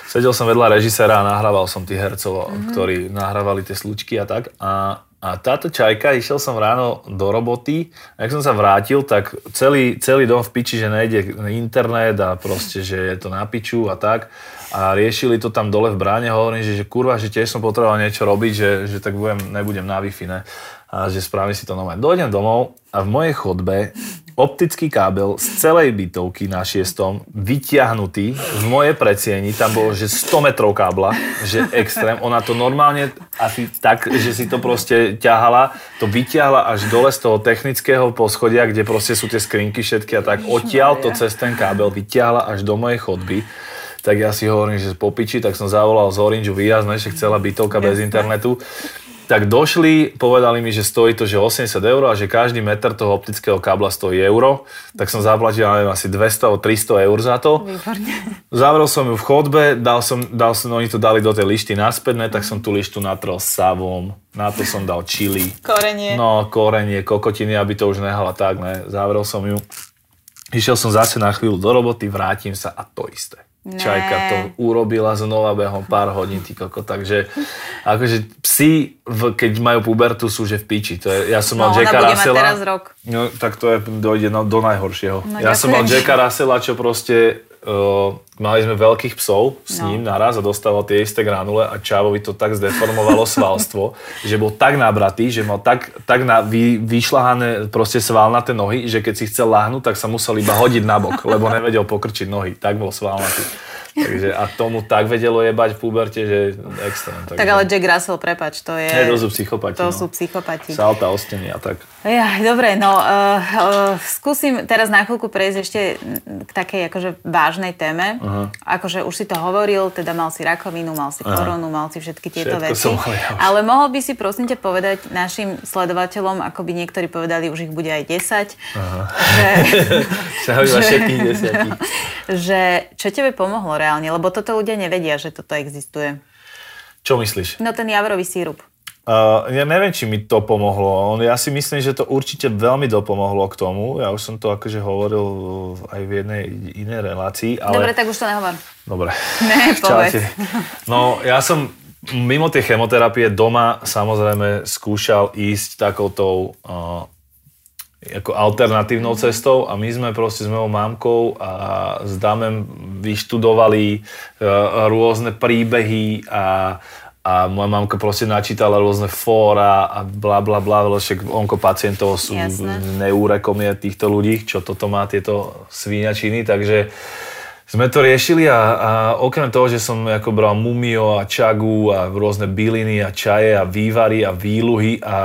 [SPEAKER 2] Sedel som vedľa režiséra a nahrával som tých hercov,
[SPEAKER 1] Mhm.
[SPEAKER 2] ktorí nahrávali tie slučky a tak. A, a táto čajka, išiel som ráno do roboty a jak som sa vrátil, tak celý, celý dom v piči, že nejde internet a proste, že je to na piču a tak. A riešili to tam dole v bráne, hovorím, že, že kurva, že tiež som potreboval niečo robiť, že, že tak budem, nebudem na Wi-Fi, ne? A že spravím si to nové. Dojdem domov a v mojej chodbe optický kábel z celej bytovky na šiestom vytiahnutý v mojej predsieni, tam bolo, že 100 metrov kábla, že extrém. Ona to normálne asi tak, že si to proste ťahala, to vyťahla až dole z toho technického poschodia, kde proste sú tie skrinky všetky a tak odtiaľ to cez ten kábel vyťahla až do mojej chodby. Tak ja si hovorím, že po piči, tak som zavolal z Orange výjazd, ne, že chcela bytovka bez internetu. Tak došli, povedali mi, že stojí to že 80 eur a že každý meter toho optického kábla stojí euro. Tak som zaplatil, neviem, asi 200 alebo 300 eur za to.
[SPEAKER 1] Výborne.
[SPEAKER 2] Zavrel som ju v chodbe, dal som, dal som, oni to dali do tej lišty naspäť, ne, tak som tú lištu natrel savom, na to som dal čili.
[SPEAKER 1] Korenie.
[SPEAKER 2] No, korenie, kokotiny, aby to už nehala tak, ne. Zavrel som ju. Išiel som zase na chvíľu do roboty, vrátim sa a to isté.
[SPEAKER 1] Ne.
[SPEAKER 2] Čajka to urobila znova behom pár hodín, ty koko. Takže akože psi, v, keď majú pubertu, sú že v piči. To je, ja som mal
[SPEAKER 1] No,
[SPEAKER 2] Jacka Russella.
[SPEAKER 1] teraz rok.
[SPEAKER 2] No, tak to je, dojde no, do najhoršieho.
[SPEAKER 1] No,
[SPEAKER 2] ja som mal
[SPEAKER 1] ďakujem.
[SPEAKER 2] Jacka Russella, čo proste... Uh, mali sme veľkých psov s
[SPEAKER 1] No.
[SPEAKER 2] ním naraz a dostával tie isté granule a Čávovi to tak zdeformovalo svalstvo, že bol tak nabratý, že mal tak, tak na, vy, vyšľahané proste svalnaté nohy, že keď si chcel láhnuť, tak sa musel iba hodiť nabok, lebo nevedel pokrčiť nohy. Tak bol svalnatý. Takže, a tomu tak vedelo jebať v puberte, že extrém.
[SPEAKER 1] Tak ale Jack Russell, prepač, to je...
[SPEAKER 2] Hej, to sú psychopati.
[SPEAKER 1] To
[SPEAKER 2] no.
[SPEAKER 1] sú psychopati.
[SPEAKER 2] Salta o steny a tak.
[SPEAKER 1] Ja, dobre, no uh, uh, skúsim teraz na chvíľku prejsť ešte k takej akože vážnej téme. Uh-huh. Akože už si to hovoril, teda mal si rakovinu, mal si koronu, mal si všetky tieto
[SPEAKER 2] Všetko
[SPEAKER 1] veci.
[SPEAKER 2] som mal ja už.
[SPEAKER 1] Ale mohol by si prosím ťa povedať našim sledovateľom, ako by niektorí povedali, už ich bude aj 10, že,
[SPEAKER 2] Sa iba
[SPEAKER 1] Že-
[SPEAKER 2] všetkých desiatí.
[SPEAKER 1] že čo tebe pomohlo reálne, lebo toto ľudia nevedia, že toto existuje.
[SPEAKER 2] Čo myslíš?
[SPEAKER 1] No ten javrový sírup.
[SPEAKER 2] Uh, ja neviem, či mi to pomohlo. Ja si myslím, že to určite veľmi dopomohlo k tomu. Ja už som to akože hovoril aj v jednej inej relácii, ale...
[SPEAKER 1] Dobre, tak už to nehovor.
[SPEAKER 2] Dobre.
[SPEAKER 1] Ne, povedz.
[SPEAKER 2] No, ja som mimo tej chemoterapie doma samozrejme skúšal ísť takoutou uh, ako alternatívnou cestou a my sme proste s mojou mámkou a s Damem vyštudovali uh, rôzne príbehy a, a moja mamka proste načítala rôzne fóra a bla bla bla, však onkopacientov sú neúrekom je týchto ľudí, čo toto má tieto svíňačiny, takže sme to riešili a, a okrem toho, že som ako bral mumio a čagu a rôzne byliny a čaje a vývary a výluhy a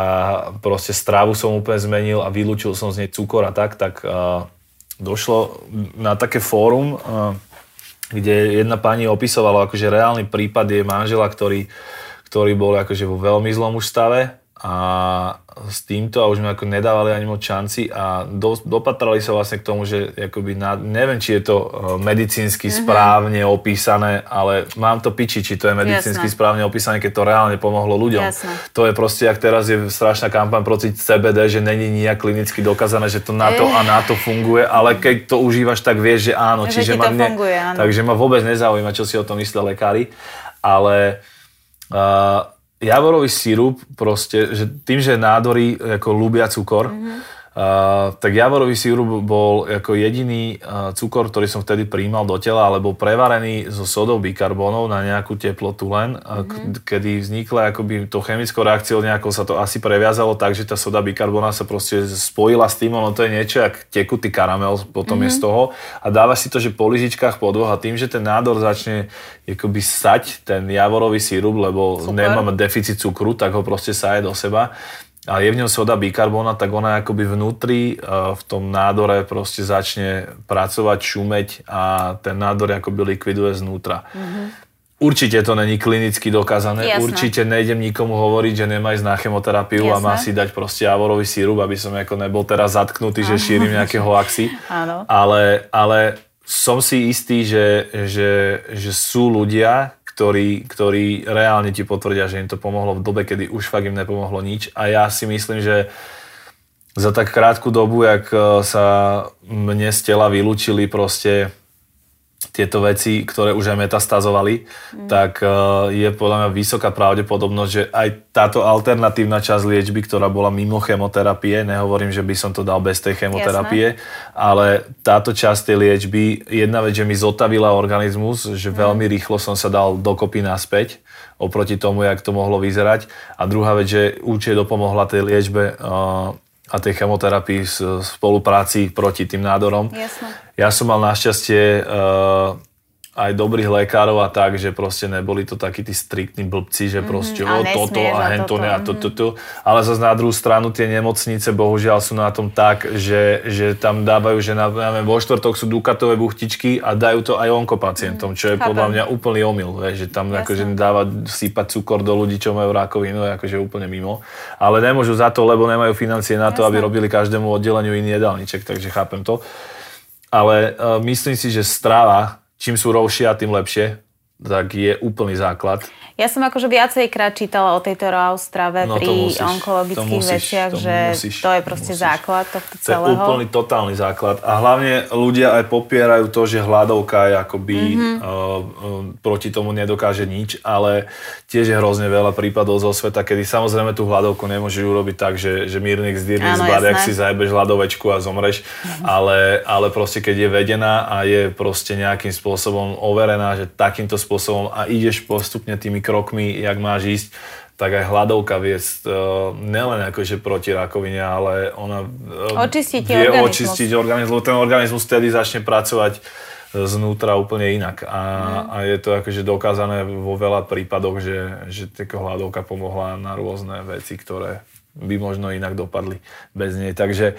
[SPEAKER 2] proste stravu som úplne zmenil a vylúčil som z nej cukor a tak, tak a, došlo na také fórum, a, kde jedna pani opisovala akože reálny prípad jej manžela, ktorý, ktorý bol akože vo veľmi zlom už stave a s týmto a už mi ako nedávali ani moc šanci a do, dopatrali sa vlastne k tomu, že akoby na, neviem, či je to uh, medicínsky mm-hmm. správne opísané, ale mám to piči, či to je medicínsky
[SPEAKER 1] Jasné.
[SPEAKER 2] správne opísané, keď to reálne pomohlo ľuďom.
[SPEAKER 1] Jasné.
[SPEAKER 2] To je proste, ak teraz je strašná kampaň proti CBD, že není nijak klinicky dokázané, že to na to a na to funguje, ale keď to užívaš, tak vieš, že áno.
[SPEAKER 1] Že
[SPEAKER 2] čiže ma
[SPEAKER 1] to funguje, áno.
[SPEAKER 2] Takže ma vôbec nezaujíma, čo si o tom myslia lekári, ale uh, javorový sírup proste, že tým, že nádory ako ľúbia cukor, mm-hmm. Uh, tak javorový sírup bol ako jediný uh, cukor, ktorý som vtedy príjmal do tela, ale bol prevarený so sodou bikarbónov na nejakú teplotu len, mm-hmm. kedy vznikla akoby to chemickou reakciou nejako sa to asi previazalo tak, že tá soda bikarbóna sa proste spojila s tým, ono to je niečo jak tekutý karamel potom mm-hmm. je z toho a dáva si to, že po lyžičkách po dvoch a tým, že ten nádor začne akoby sať ten javorový sírup, lebo
[SPEAKER 1] Super.
[SPEAKER 2] nemáme deficit cukru, tak ho proste saje do seba a je v ňom soda bikarbona, tak ona akoby vnútri v tom nádore proste začne pracovať, šumeť a ten nádor akoby likviduje znútra. Mm-hmm. Určite to není klinicky dokázané. Jasné. Určite nejdem nikomu hovoriť, že nemá ísť na chemoterapiu Jasné. a má si dať proste avorový sírup, aby som ako nebol teraz zatknutý, že šírim nejaké hoaxy.
[SPEAKER 1] Áno.
[SPEAKER 2] Ale, ale som si istý, že, že, že sú ľudia, ktorí, ktorí reálne ti potvrdia, že im to pomohlo v dobe, kedy už fakt im nepomohlo nič. A ja si myslím, že za tak krátku dobu, jak e, sa mne z tela vylúčili proste tieto veci, ktoré už aj metastazovali, mm. tak uh, je podľa mňa vysoká pravdepodobnosť, že aj táto alternatívna časť liečby, ktorá bola mimo chemoterapie, nehovorím, že by som to dal bez tej chemoterapie, Jasné. ale táto časť tej liečby, jedna vec, že mi zotavila organizmus, že mm. veľmi rýchlo som sa dal dokopy naspäť oproti tomu, jak to mohlo vyzerať. A druhá vec, že určite dopomohla tej liečbe uh, a tej chemoterapii v spolupráci proti tým nádorom.
[SPEAKER 1] Jasne.
[SPEAKER 2] Ja som mal našťastie uh, aj dobrých lekárov a tak, že proste neboli to takí tí striktní blbci, že mhm, proste mm-hmm, o toto a hento ne a toto, to. Ale zase na druhú stranu tie nemocnice bohužiaľ sú na tom tak, že, že tam dávajú, že na, neviem, vo štvrtok sú dukatové buchtičky a dajú to aj onkopacientom, čo je Chápem. podľa mňa úplný omyl, že tam Jasne. akože dáva sypať cukor do ľudí, čo majú rákovinu, je akože úplne mimo. Ale nemôžu za to, lebo nemajú financie na to, Jasne. aby robili každému oddeleniu iný jedálniček, takže chápem to. Ale uh, myslím si, že strava čím sú rovšia, tým lepšie, tak je úplný základ.
[SPEAKER 1] Ja som akože viacej krát čítala o tejto raw strave no, pri musíš, onkologických musíš, veciach, to že musíš, to je proste musíš. základ tohto celého.
[SPEAKER 2] To je úplný totálny základ. A hlavne ľudia aj popierajú to, že hľadovka je akoby mm-hmm. uh, uh, proti tomu nedokáže nič, ale tiež je hrozne veľa prípadov zo sveta, kedy samozrejme tú hľadovku nemôžeš urobiť tak, že, že mírnik zdírny zbad, ak si zajebeš hľadovečku a zomreš, mm-hmm. ale, ale proste keď je vedená a je proste nejakým spôsobom overená, že takýmto spôsobom a ideš postupne tými krokmi, jak máš ísť, tak aj hladovka vie uh, nelen akože proti rakovine, ale ona
[SPEAKER 1] uh, Očistiť
[SPEAKER 2] vie organizmus. očistiť organizmus. Ten organizmus vtedy začne pracovať znútra úplne inak. A, mm. a je to akože dokázané vo veľa prípadoch, že, že hladovka pomohla na rôzne veci, ktoré by možno inak dopadli bez nej. Takže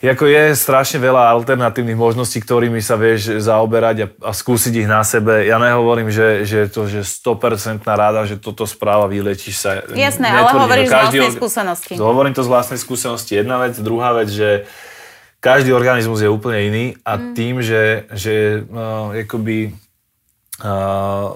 [SPEAKER 2] ako je strašne veľa alternatívnych možností, ktorými sa vieš zaoberať a, a skúsiť ich na sebe. Ja nehovorím, že, že je to že 100% ráda, že toto správa, vylečíš sa.
[SPEAKER 1] Jasné, ale hovoríš z vlastnej skúsenosti.
[SPEAKER 2] Hovorím to z vlastnej skúsenosti. Jedna vec, druhá vec, že každý organizmus je úplne iný a mm. tým, že, že uh, akoby, uh,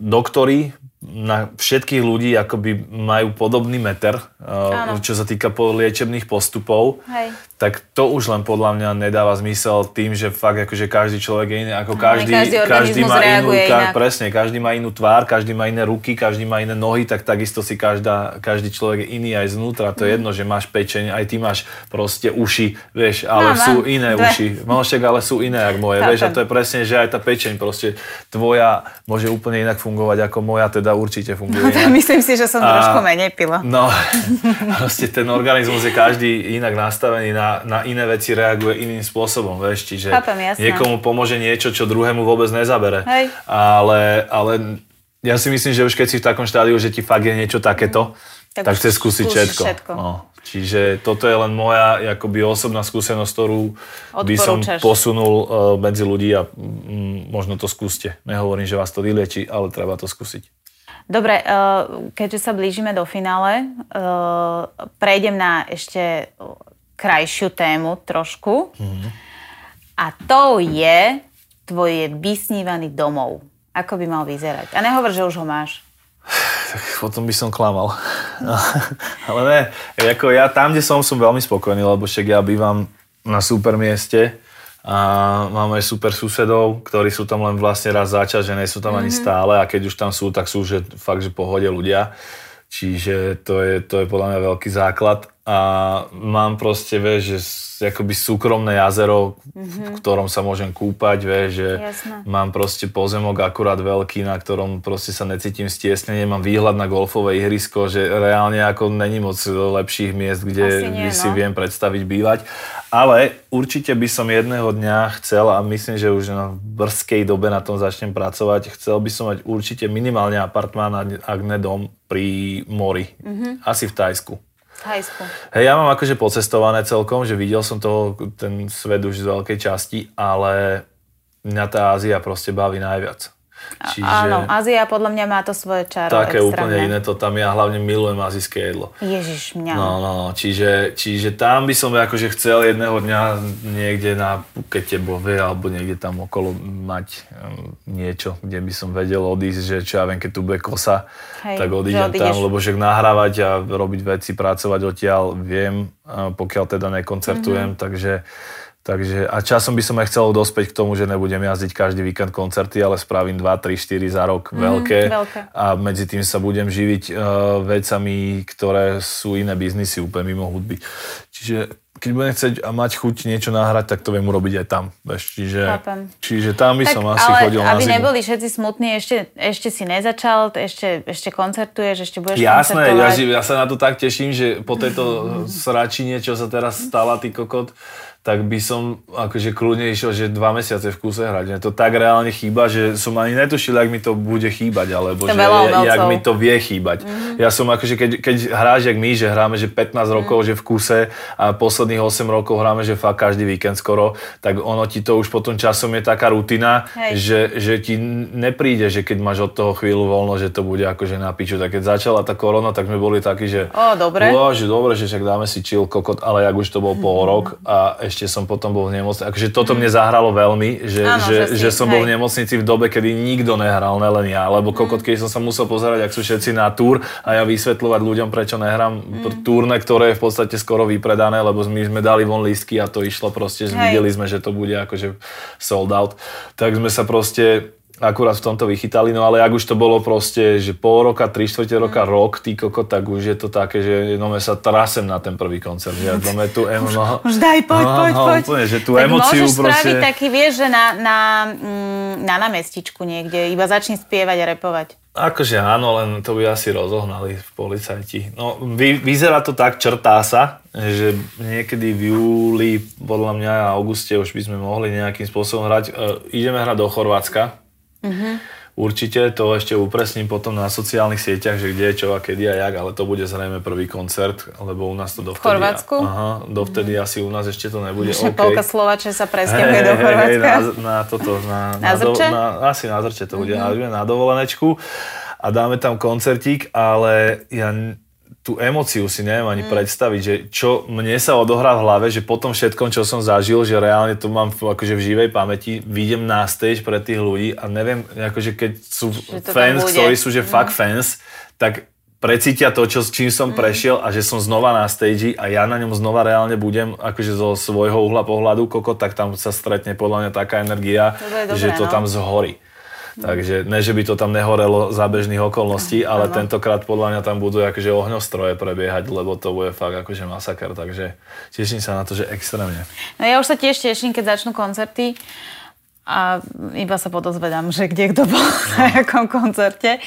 [SPEAKER 2] doktori na všetkých ľudí akoby majú podobný meter, uh, čo sa týka liečebných postupov,
[SPEAKER 1] Hej.
[SPEAKER 2] Tak to už len podľa mňa nedáva zmysel tým, že fakt akože každý človek je iný, ako každý,
[SPEAKER 1] každý, každý má inú, ka,
[SPEAKER 2] presne, každý má inú tvár, každý má iné ruky, každý má iné nohy, tak takisto si každá, každý človek je iný aj znútra, to je mm. jedno, že máš pečeň, aj ty máš proste uši, vieš, ale no, sú iné dve. uši, Malšek, ale sú iné ako moje, vieš, a to je presne, že aj tá pečeň proste tvoja môže úplne inak fungovať ako moja, teda určite funguje. No,
[SPEAKER 1] myslím si, že som a, trošku menej pila.
[SPEAKER 2] No, proste ten organizmus je každý inak nastavený, na, na iné veci reaguje iným spôsobom, vieš, čiže
[SPEAKER 1] Chápem,
[SPEAKER 2] niekomu pomôže niečo, čo druhému vôbec nezabere.
[SPEAKER 1] Hej.
[SPEAKER 2] Ale, ale ja si myslím, že už keď si v takom štádiu, že ti fakt je niečo takéto, tak, tak chce skúsiť všetko. všetko. No. Čiže toto je len moja akoby osobná skúsenosť, ktorú by som posunul uh, medzi ľudí a mm, možno to skúste. Nehovorím, že vás to vylieči, ale treba to skúsiť.
[SPEAKER 1] Dobre, eh, keďže sa blížime do finále, eh, prejdem na ešte krajšiu tému trošku. Mm-hmm. A to je tvoj vysnívaný domov. Ako by mal vyzerať? A nehovor, že už ho máš.
[SPEAKER 2] Tak potom by som klamal. Ale ne, ako ja tam, kde som, som veľmi spokojný, lebo však ja bývam na super mieste a máme super susedov, ktorí sú tam len vlastne raz za čas, že nie sú tam mm-hmm. ani mhm. stále a keď už tam sú, tak sú že fakt, že pohode ľudia. Čiže to je, to je podľa mňa veľký základ a mám proste, vieš, že akoby súkromné jazero, mm-hmm. v ktorom sa môžem kúpať, vieš, že
[SPEAKER 1] Jasne.
[SPEAKER 2] mám proste pozemok akurát veľký, na ktorom proste sa necítim stiesnenie, mám výhľad na golfové ihrisko, že reálne ako není moc lepších miest, kde nie, si no. viem predstaviť bývať. Ale určite by som jedného dňa chcel, a myslím, že už na brzkej dobe na tom začnem pracovať, chcel by som mať určite minimálne apartmán, ak ne dom, pri mori. Mm-hmm. Asi v Tajsku.
[SPEAKER 1] Thajsku.
[SPEAKER 2] Hej, ja mám akože pocestované celkom, že videl som toho, ten svet už z veľkej časti, ale mňa tá Ázia proste baví najviac.
[SPEAKER 1] Čiže... Áno, Ázia podľa mňa má to svoje čaro
[SPEAKER 2] Také extrémne. úplne iné to tam, ja hlavne milujem azijské jedlo.
[SPEAKER 1] Ježiš, mňa.
[SPEAKER 2] No, no, čiže, čiže tam by som akože chcel jedného dňa niekde na Pukete Bove alebo niekde tam okolo mať um, niečo, kde by som vedel odísť, že čo ja viem, keď tu bude kosa, Hej, tak odídem tam, lebo že nahrávať a robiť veci, pracovať odtiaľ viem, pokiaľ teda nekoncertujem, mm-hmm. takže Takže a časom by som aj chcel dospieť k tomu, že nebudem jazdiť každý víkend koncerty, ale spravím 2, 3, 4 za rok mm, veľké, veľké. a medzi tým sa budem živiť uh, vecami, ktoré sú iné biznisy úplne mimo hudby. Čiže keď budem chcieť a mať chuť niečo nahrať, tak to viem urobiť aj tam. Veš, čiže, čiže tam by tak, som asi
[SPEAKER 1] ale
[SPEAKER 2] chodil
[SPEAKER 1] na
[SPEAKER 2] aby
[SPEAKER 1] neboli všetci smutní, ešte, ešte si nezačal, ešte, ešte koncertuješ, ešte budeš
[SPEAKER 2] Jasné, ja, ja sa na to tak teším, že po tejto sračine, čo sa teraz stala, ty kokot, tak by som akože kľudne išiel, že dva mesiace v kúse hrať. Mne to tak reálne chýba, že som ani netušil, ak mi to bude chýbať, alebo že jak mi to vie chýbať. Mm-hmm. Ja som akože, keď, keď hráš jak my, že hráme že 15 mm-hmm. rokov, že v kúse a posledných 8 rokov hráme, že fakt každý víkend skoro, tak ono ti to už potom časom je taká rutina, že, že ti nepríde, že keď máš od toho chvíľu voľno, že to bude akože na piču. Tak keď začala tá korona, tak sme boli takí, že...
[SPEAKER 1] O, dobre.
[SPEAKER 2] O, že dobre, že však dáme si chill kokot, ale jak už to bol pol rok a ešte som potom bol v nemocnici. Akože toto mne zahralo veľmi, že, Áno, že, že, že som hej. bol v nemocnici v dobe, kedy nikto nehral, nelen ja. Lebo mhm. kokot, keď som sa musel pozerať, ak sú všetci na túr a ja vysvetľovať ľuďom, prečo nehrám mm. túrne, ktoré je v podstate skoro vypredané, lebo my sme dali von lístky a to išlo proste, že videli sme, že to bude akože sold out. Tak sme sa proste akurát v tomto vychytali, no ale ak už to bolo proste, že pol roka, tri štvrte roka, mm. rok, ty koko, tak už je to také, že no sa trasem na ten prvý koncert. Ja no, tu emo, no,
[SPEAKER 1] už daj, poď, no, poď, no, poď. Úplne,
[SPEAKER 2] že tú tak emociu
[SPEAKER 1] môžeš
[SPEAKER 2] proste...
[SPEAKER 1] spraviť taký, vieš, že na, na, mm, na námestičku niekde, iba začni spievať a repovať.
[SPEAKER 2] Akože áno, len to by asi rozohnali v policajti. No, vy, vyzerá to tak, črtá sa, že niekedy v júli, podľa mňa a auguste už by sme mohli nejakým spôsobom hrať. E, ideme hrať do Chorvátska, Mm-hmm. Určite to ešte upresním potom na sociálnych sieťach, že kde, čo a kedy a jak, ale to bude zrejme prvý koncert, lebo u nás to dovtedy...
[SPEAKER 1] V Chorvátsku?
[SPEAKER 2] Aha, dovtedy mm-hmm. asi u nás ešte to nebude.
[SPEAKER 1] Ešte okay. polka Slovače sa presťahuje hey, do Chorvátska. Hey,
[SPEAKER 2] na, na toto, na,
[SPEAKER 1] na, na, do,
[SPEAKER 2] na, asi na zrče to bude, mm-hmm. na dovolenečku a dáme tam koncertík, ale ja tú emociu si neviem ani mm. predstaviť, že čo mne sa odohrá v hlave, že po tom všetkom, čo som zažil, že reálne to mám akože v živej pamäti, vidím na stage pre tých ľudí a neviem, akože keď sú fans, ktorí sú že mm. fakt fans, tak precítia to, čo, čím som mm. prešiel a že som znova na stage a ja na ňom znova reálne budem akože zo svojho uhla pohľadu koko, tak tam sa stretne podľa mňa taká energia, to že to no? tam zhorí. Takže ne, že by to tam nehorelo za bežných okolností, ale ano. tentokrát podľa mňa tam budú akože ohňostroje prebiehať, lebo to bude fakt akože masaker, takže teším sa na to, že extrémne.
[SPEAKER 1] No ja už sa tiež teším, keď začnú koncerty a iba sa podozvedám, že kde kto bol no. na akom koncerte.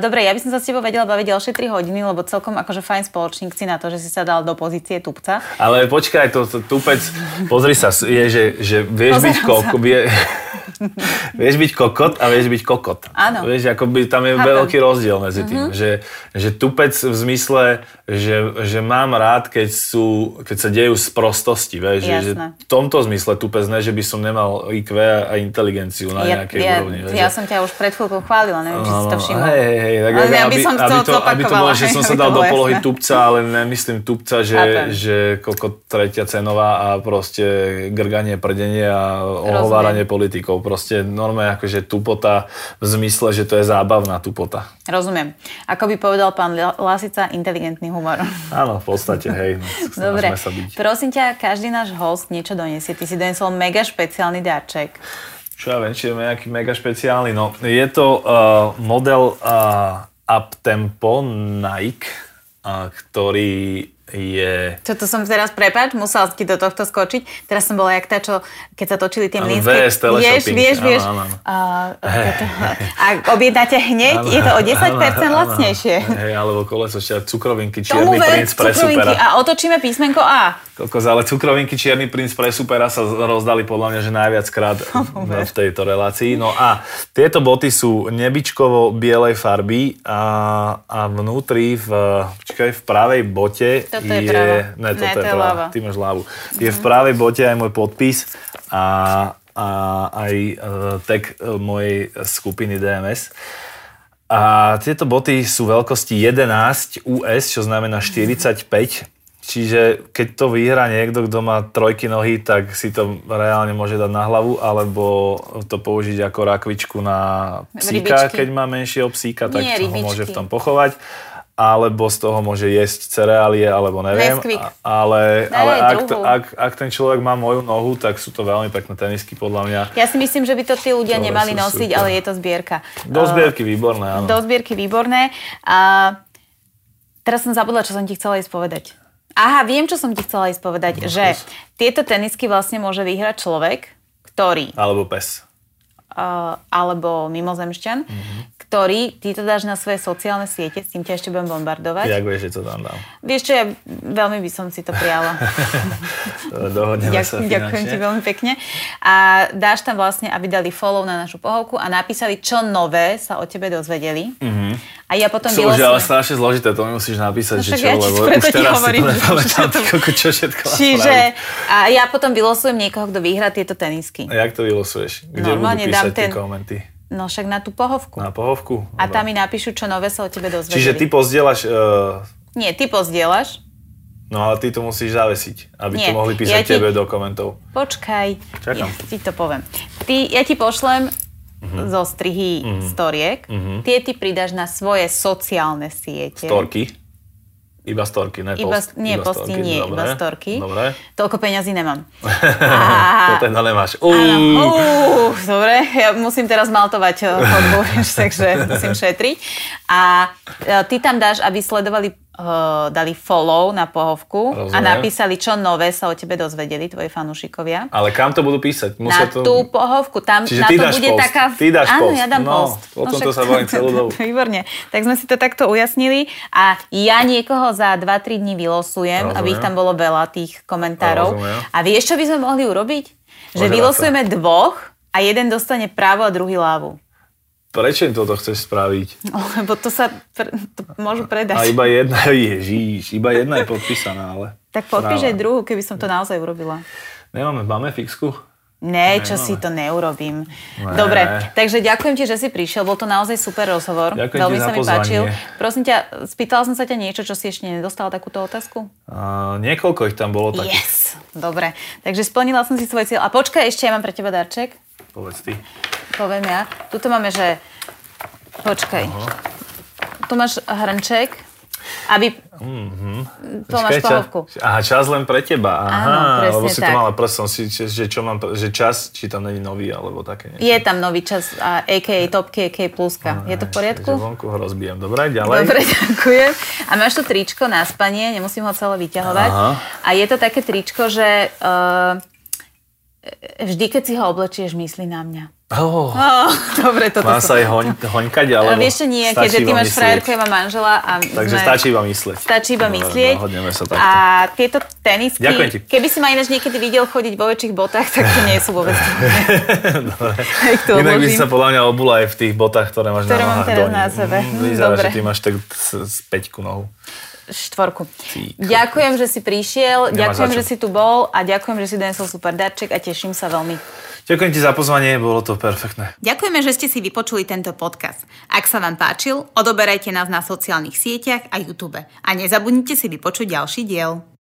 [SPEAKER 1] dobre, ja by som sa s tebou vedela baviť ďalšie 3 hodiny, lebo celkom akože fajn spoločník si na to, že si sa dal do pozície tupca.
[SPEAKER 2] Ale počkaj, to, to tupec, pozri sa, je, že, že vieš Pozerám byť koľko, vie, vieš byť kokot a vieš byť kokot.
[SPEAKER 1] Áno.
[SPEAKER 2] Vieš, akoby tam je Chápem. veľký rozdiel medzi tým. Mm-hmm. Že, že tupec v zmysle, že, že mám rád, keď, sú, keď sa dejú z prostosti. Vieš, že, že v tomto zmysle tupec, ne, že by som nemal IQ a inteligenciu na ja, nejakej
[SPEAKER 1] ja,
[SPEAKER 2] úrovni.
[SPEAKER 1] Vieš, ja som ťa už pred chvíľkou chválila, neviem, či si to všimol.
[SPEAKER 2] Hej, hej, hej. Tak,
[SPEAKER 1] ale aby, som aby,
[SPEAKER 2] to, aby to bolo, že som sa dal do polohy tupca, ale nemyslím tupca, že, že kokot tretia cenová a proste grganie, prdenie a ohováranie politikov proste normálne akože tupota v zmysle, že to je zábavná tupota.
[SPEAKER 1] Rozumiem. Ako by povedal pán Lasica, inteligentný humor.
[SPEAKER 2] Áno, v podstate, hej. No,
[SPEAKER 1] Dobre,
[SPEAKER 2] sa byť.
[SPEAKER 1] prosím ťa, každý náš host niečo donesie. Ty si donesol mega špeciálny darček.
[SPEAKER 2] Čo ja viem, či je nejaký mega špeciálny. No, je to uh, model uh, Uptempo Nike, uh, ktorý je...
[SPEAKER 1] Čo to som teraz, prepáč, musel ti do tohto skočiť. Teraz som bola jak tá, čo, keď sa točili tie mlínske... Vieš, vieš, vieš. Áno. A, a objednáte hneď, áno, je to o 10% áno, áno, lacnejšie.
[SPEAKER 2] Hej, alebo koleso, cukrovinky, čierny Tomu princ pre supera.
[SPEAKER 1] A otočíme písmenko A.
[SPEAKER 2] Kokos, ale cukrovinky Čierny princ pre supera sa rozdali podľa mňa, že najviac krát v tejto relácii. No a tieto boty sú nebičkovo bielej farby a, a vnútri v, počkaj, v pravej bote
[SPEAKER 1] Toto je práva.
[SPEAKER 2] Ne, toto
[SPEAKER 1] Ne,
[SPEAKER 2] je
[SPEAKER 1] to je
[SPEAKER 2] práva.
[SPEAKER 1] ľava.
[SPEAKER 2] Ty máš ľavu. Je v pravej bote aj môj podpis a, a aj uh, tag uh, mojej skupiny DMS. A tieto boty sú veľkosti 11 US, čo znamená 45. Čiže keď to vyhrá niekto, kto má trojky nohy, tak si to reálne môže dať na hlavu, alebo to použiť ako rakvičku na psíka,
[SPEAKER 1] Rybičky.
[SPEAKER 2] keď má menšieho psíka, tak
[SPEAKER 1] Nie,
[SPEAKER 2] ho môže v tom pochovať. Alebo z toho môže jesť cereálie, alebo neviem.
[SPEAKER 1] Nesquik.
[SPEAKER 2] Ale, ale ak, ak, ak ten človek má moju nohu, tak sú to veľmi pekné tenisky podľa mňa.
[SPEAKER 1] Ja si myslím, že by to tí ľudia
[SPEAKER 2] Ktoré
[SPEAKER 1] nemali nosiť,
[SPEAKER 2] super.
[SPEAKER 1] ale je to zbierka.
[SPEAKER 2] Do zbierky výborné, áno.
[SPEAKER 1] Do zbierky výborné. A teraz som zabudla, čo som ti chcela ísť povedať. Aha, viem, čo som ti chcela ísť povedať,
[SPEAKER 2] No,
[SPEAKER 1] že tieto tenisky vlastne môže vyhrať človek, ktorý,
[SPEAKER 2] Alebo pes.
[SPEAKER 1] uh, alebo mimozemšťan,
[SPEAKER 2] Mhm.
[SPEAKER 1] Ktorý, ty to dáš na svoje sociálne siete, s tým ťa ešte budem bombardovať.
[SPEAKER 2] Jak vieš, že to tam dám?
[SPEAKER 1] Vieš čo, ja veľmi by som si to prijala.
[SPEAKER 2] Dohodneme sa
[SPEAKER 1] Ďakujem, ďakujem ti
[SPEAKER 2] finančne.
[SPEAKER 1] veľmi pekne. A dáš tam vlastne, aby dali follow na našu pohovku a napísali, čo nové sa o tebe dozvedeli. A ja potom
[SPEAKER 2] To už ale strašne zložité, to mi musíš napísať,
[SPEAKER 1] No
[SPEAKER 2] že čo,
[SPEAKER 1] ja
[SPEAKER 2] lebo už teraz
[SPEAKER 1] hovorím,
[SPEAKER 2] si to nepamätám,
[SPEAKER 1] to-
[SPEAKER 2] čo všetko
[SPEAKER 1] Čiže a ja potom vylosujem niekoho, kto vyhrá tieto tenisky.
[SPEAKER 2] A jak to vylosuješ? Kde
[SPEAKER 1] Normálne
[SPEAKER 2] budú
[SPEAKER 1] dám
[SPEAKER 2] písať tie
[SPEAKER 1] ten-
[SPEAKER 2] komenty?
[SPEAKER 1] No však na tú pohovku.
[SPEAKER 2] Na pohovku?
[SPEAKER 1] A tam mi napíšu, čo nové sa o tebe dozvedeli.
[SPEAKER 2] Čiže ty pozdieľaš, uh,
[SPEAKER 1] Nie, ty pozdieľaš.
[SPEAKER 2] no ale ty to musíš zavesiť, aby
[SPEAKER 1] Nie,
[SPEAKER 2] to mohli písať
[SPEAKER 1] ja ti-
[SPEAKER 2] tebe do komentov.
[SPEAKER 1] Počkaj,
[SPEAKER 2] Čakám.
[SPEAKER 1] ja ti to poviem. Ty, ja ti pošlem
[SPEAKER 2] Mhm.
[SPEAKER 1] zo strihy storiek. Tie ty pridáš na svoje sociálne siete.
[SPEAKER 2] Storky? Iba storky, ne
[SPEAKER 1] Iba,
[SPEAKER 2] post.
[SPEAKER 1] nie,
[SPEAKER 2] iba
[SPEAKER 1] posty
[SPEAKER 2] storky.
[SPEAKER 1] nie,
[SPEAKER 2] Dobre.
[SPEAKER 1] iba storky.
[SPEAKER 2] Dobre.
[SPEAKER 1] Toľko peňazí nemám.
[SPEAKER 2] to teda nemáš.
[SPEAKER 1] Áno, dobre, ja musím teraz maltovať eh, chodbu, vieš, takže musím šetriť. A eh, ty tam dáš, aby sledovali, eh, dali follow na pohovku a
[SPEAKER 2] Rozumiem.
[SPEAKER 1] napísali, čo nové sa o tebe dozvedeli, tvoji fanúšikovia.
[SPEAKER 2] Ale kam to budú písať?
[SPEAKER 1] Na
[SPEAKER 2] to...
[SPEAKER 1] tú pohovku, tam
[SPEAKER 2] Čiže
[SPEAKER 1] na
[SPEAKER 2] ty
[SPEAKER 1] to
[SPEAKER 2] dáš
[SPEAKER 1] bude
[SPEAKER 2] post.
[SPEAKER 1] taká...
[SPEAKER 2] Ty dáš
[SPEAKER 1] Áno,
[SPEAKER 2] post.
[SPEAKER 1] ja dám
[SPEAKER 2] No,
[SPEAKER 1] post.
[SPEAKER 2] o tomto sa bavím celú dobu.
[SPEAKER 1] Výborne. Tak sme si to takto ujasnili a ja niekoho za 2-3 dní vylosujem,
[SPEAKER 2] Rozumiem.
[SPEAKER 1] aby ich tam bolo veľa tých komentárov.
[SPEAKER 2] Rozumiem.
[SPEAKER 1] A vieš, čo by sme mohli urobiť? Že
[SPEAKER 2] Požiadavka.
[SPEAKER 1] vylosujeme dvoch a jeden dostane právo a druhý ľavu.
[SPEAKER 2] Prečo im toto chceš spraviť?
[SPEAKER 1] Lebo to sa pr- to môžu
[SPEAKER 2] A
[SPEAKER 1] predať.
[SPEAKER 2] iba jedna, ježíš, iba jedna je podpísaná, ale...
[SPEAKER 1] Tak podpíš aj druhú, keby som to naozaj urobila.
[SPEAKER 2] Nemáme, máme fixku?
[SPEAKER 1] Ne, čo
[SPEAKER 2] Nemáme.
[SPEAKER 1] si to neurobím.
[SPEAKER 2] Ne.
[SPEAKER 1] Dobre, takže ďakujem ti, že si prišiel. Bol to naozaj super rozhovor.
[SPEAKER 2] Ďakujem
[SPEAKER 1] Veľmi sa mi páčil. Prosím ťa, spýtala som sa ťa niečo, čo si ešte nedostala takúto otázku?
[SPEAKER 2] Uh, niekoľko ich tam bolo takých.
[SPEAKER 1] Yes! Dobre, takže splnila som si svoj cieľ. A počkaj, ešte ja mám pre teba darček.
[SPEAKER 2] Povedz ty.
[SPEAKER 1] Poviem ja. Tuto máme, že... Počkaj. Tu máš hrnček, aby... To máš
[SPEAKER 2] ča-
[SPEAKER 1] pohovku.
[SPEAKER 2] Aha, čas len pre teba. Aha,
[SPEAKER 1] Áno, presne
[SPEAKER 2] lebo si
[SPEAKER 1] tak.
[SPEAKER 2] to mala prstom, si, že, čo mám, že čas, či tam není nový, alebo také niečo.
[SPEAKER 1] Je tam nový čas, a a.k.a. topky, a.k.a. pluska. Je to v poriadku?
[SPEAKER 2] Takže vonku ho rozbijem. Dobre, ďalej.
[SPEAKER 1] Dobre, ďakujem. A máš to tričko na spanie, nemusím ho celé vyťahovať.
[SPEAKER 2] Aha.
[SPEAKER 1] A je to také tričko, že uh, vždy, keď si ho oblečieš, myslí na mňa.
[SPEAKER 2] Oh,
[SPEAKER 1] Oh, dobre, toto
[SPEAKER 2] má sa aj hoň, hoňkať,
[SPEAKER 1] Ale
[SPEAKER 2] alebo
[SPEAKER 1] vieš čo nie, keďže ty máš
[SPEAKER 2] myslieť?
[SPEAKER 1] frajerku, ja mám manžela a
[SPEAKER 2] Takže
[SPEAKER 1] sme...
[SPEAKER 2] stačí iba myslieť.
[SPEAKER 1] Stačí iba
[SPEAKER 2] Dobre,
[SPEAKER 1] myslieť.
[SPEAKER 2] dohodneme sa takto.
[SPEAKER 1] A tieto tenisky,
[SPEAKER 2] Ďakujem ti.
[SPEAKER 1] keby si ma ináč niekedy videl chodiť vo väčších botách, tak to nie sú vôbec
[SPEAKER 2] Dobre. Inak by sa podľa mňa obula aj v tých botách, ktoré máš
[SPEAKER 1] Ktoré
[SPEAKER 2] na
[SPEAKER 1] mám
[SPEAKER 2] nohách
[SPEAKER 1] teraz
[SPEAKER 2] dole.
[SPEAKER 1] na sebe.
[SPEAKER 2] Mm, vyzerá, že ty máš tak z- z peťku nohu.
[SPEAKER 1] Štvorku. Ďakujem, že si prišiel,
[SPEAKER 2] Nemáš
[SPEAKER 1] ďakujem, že si tu bol a ďakujem, že si donesol super darček a teším sa veľmi.
[SPEAKER 2] Ďakujem ti za pozvanie, bolo to perfektné.
[SPEAKER 1] Ďakujeme, že ste si vypočuli tento podcast. Ak sa vám páčil, odoberajte nás na sociálnych sieťach a YouTube. A nezabudnite si vypočuť ďalší diel.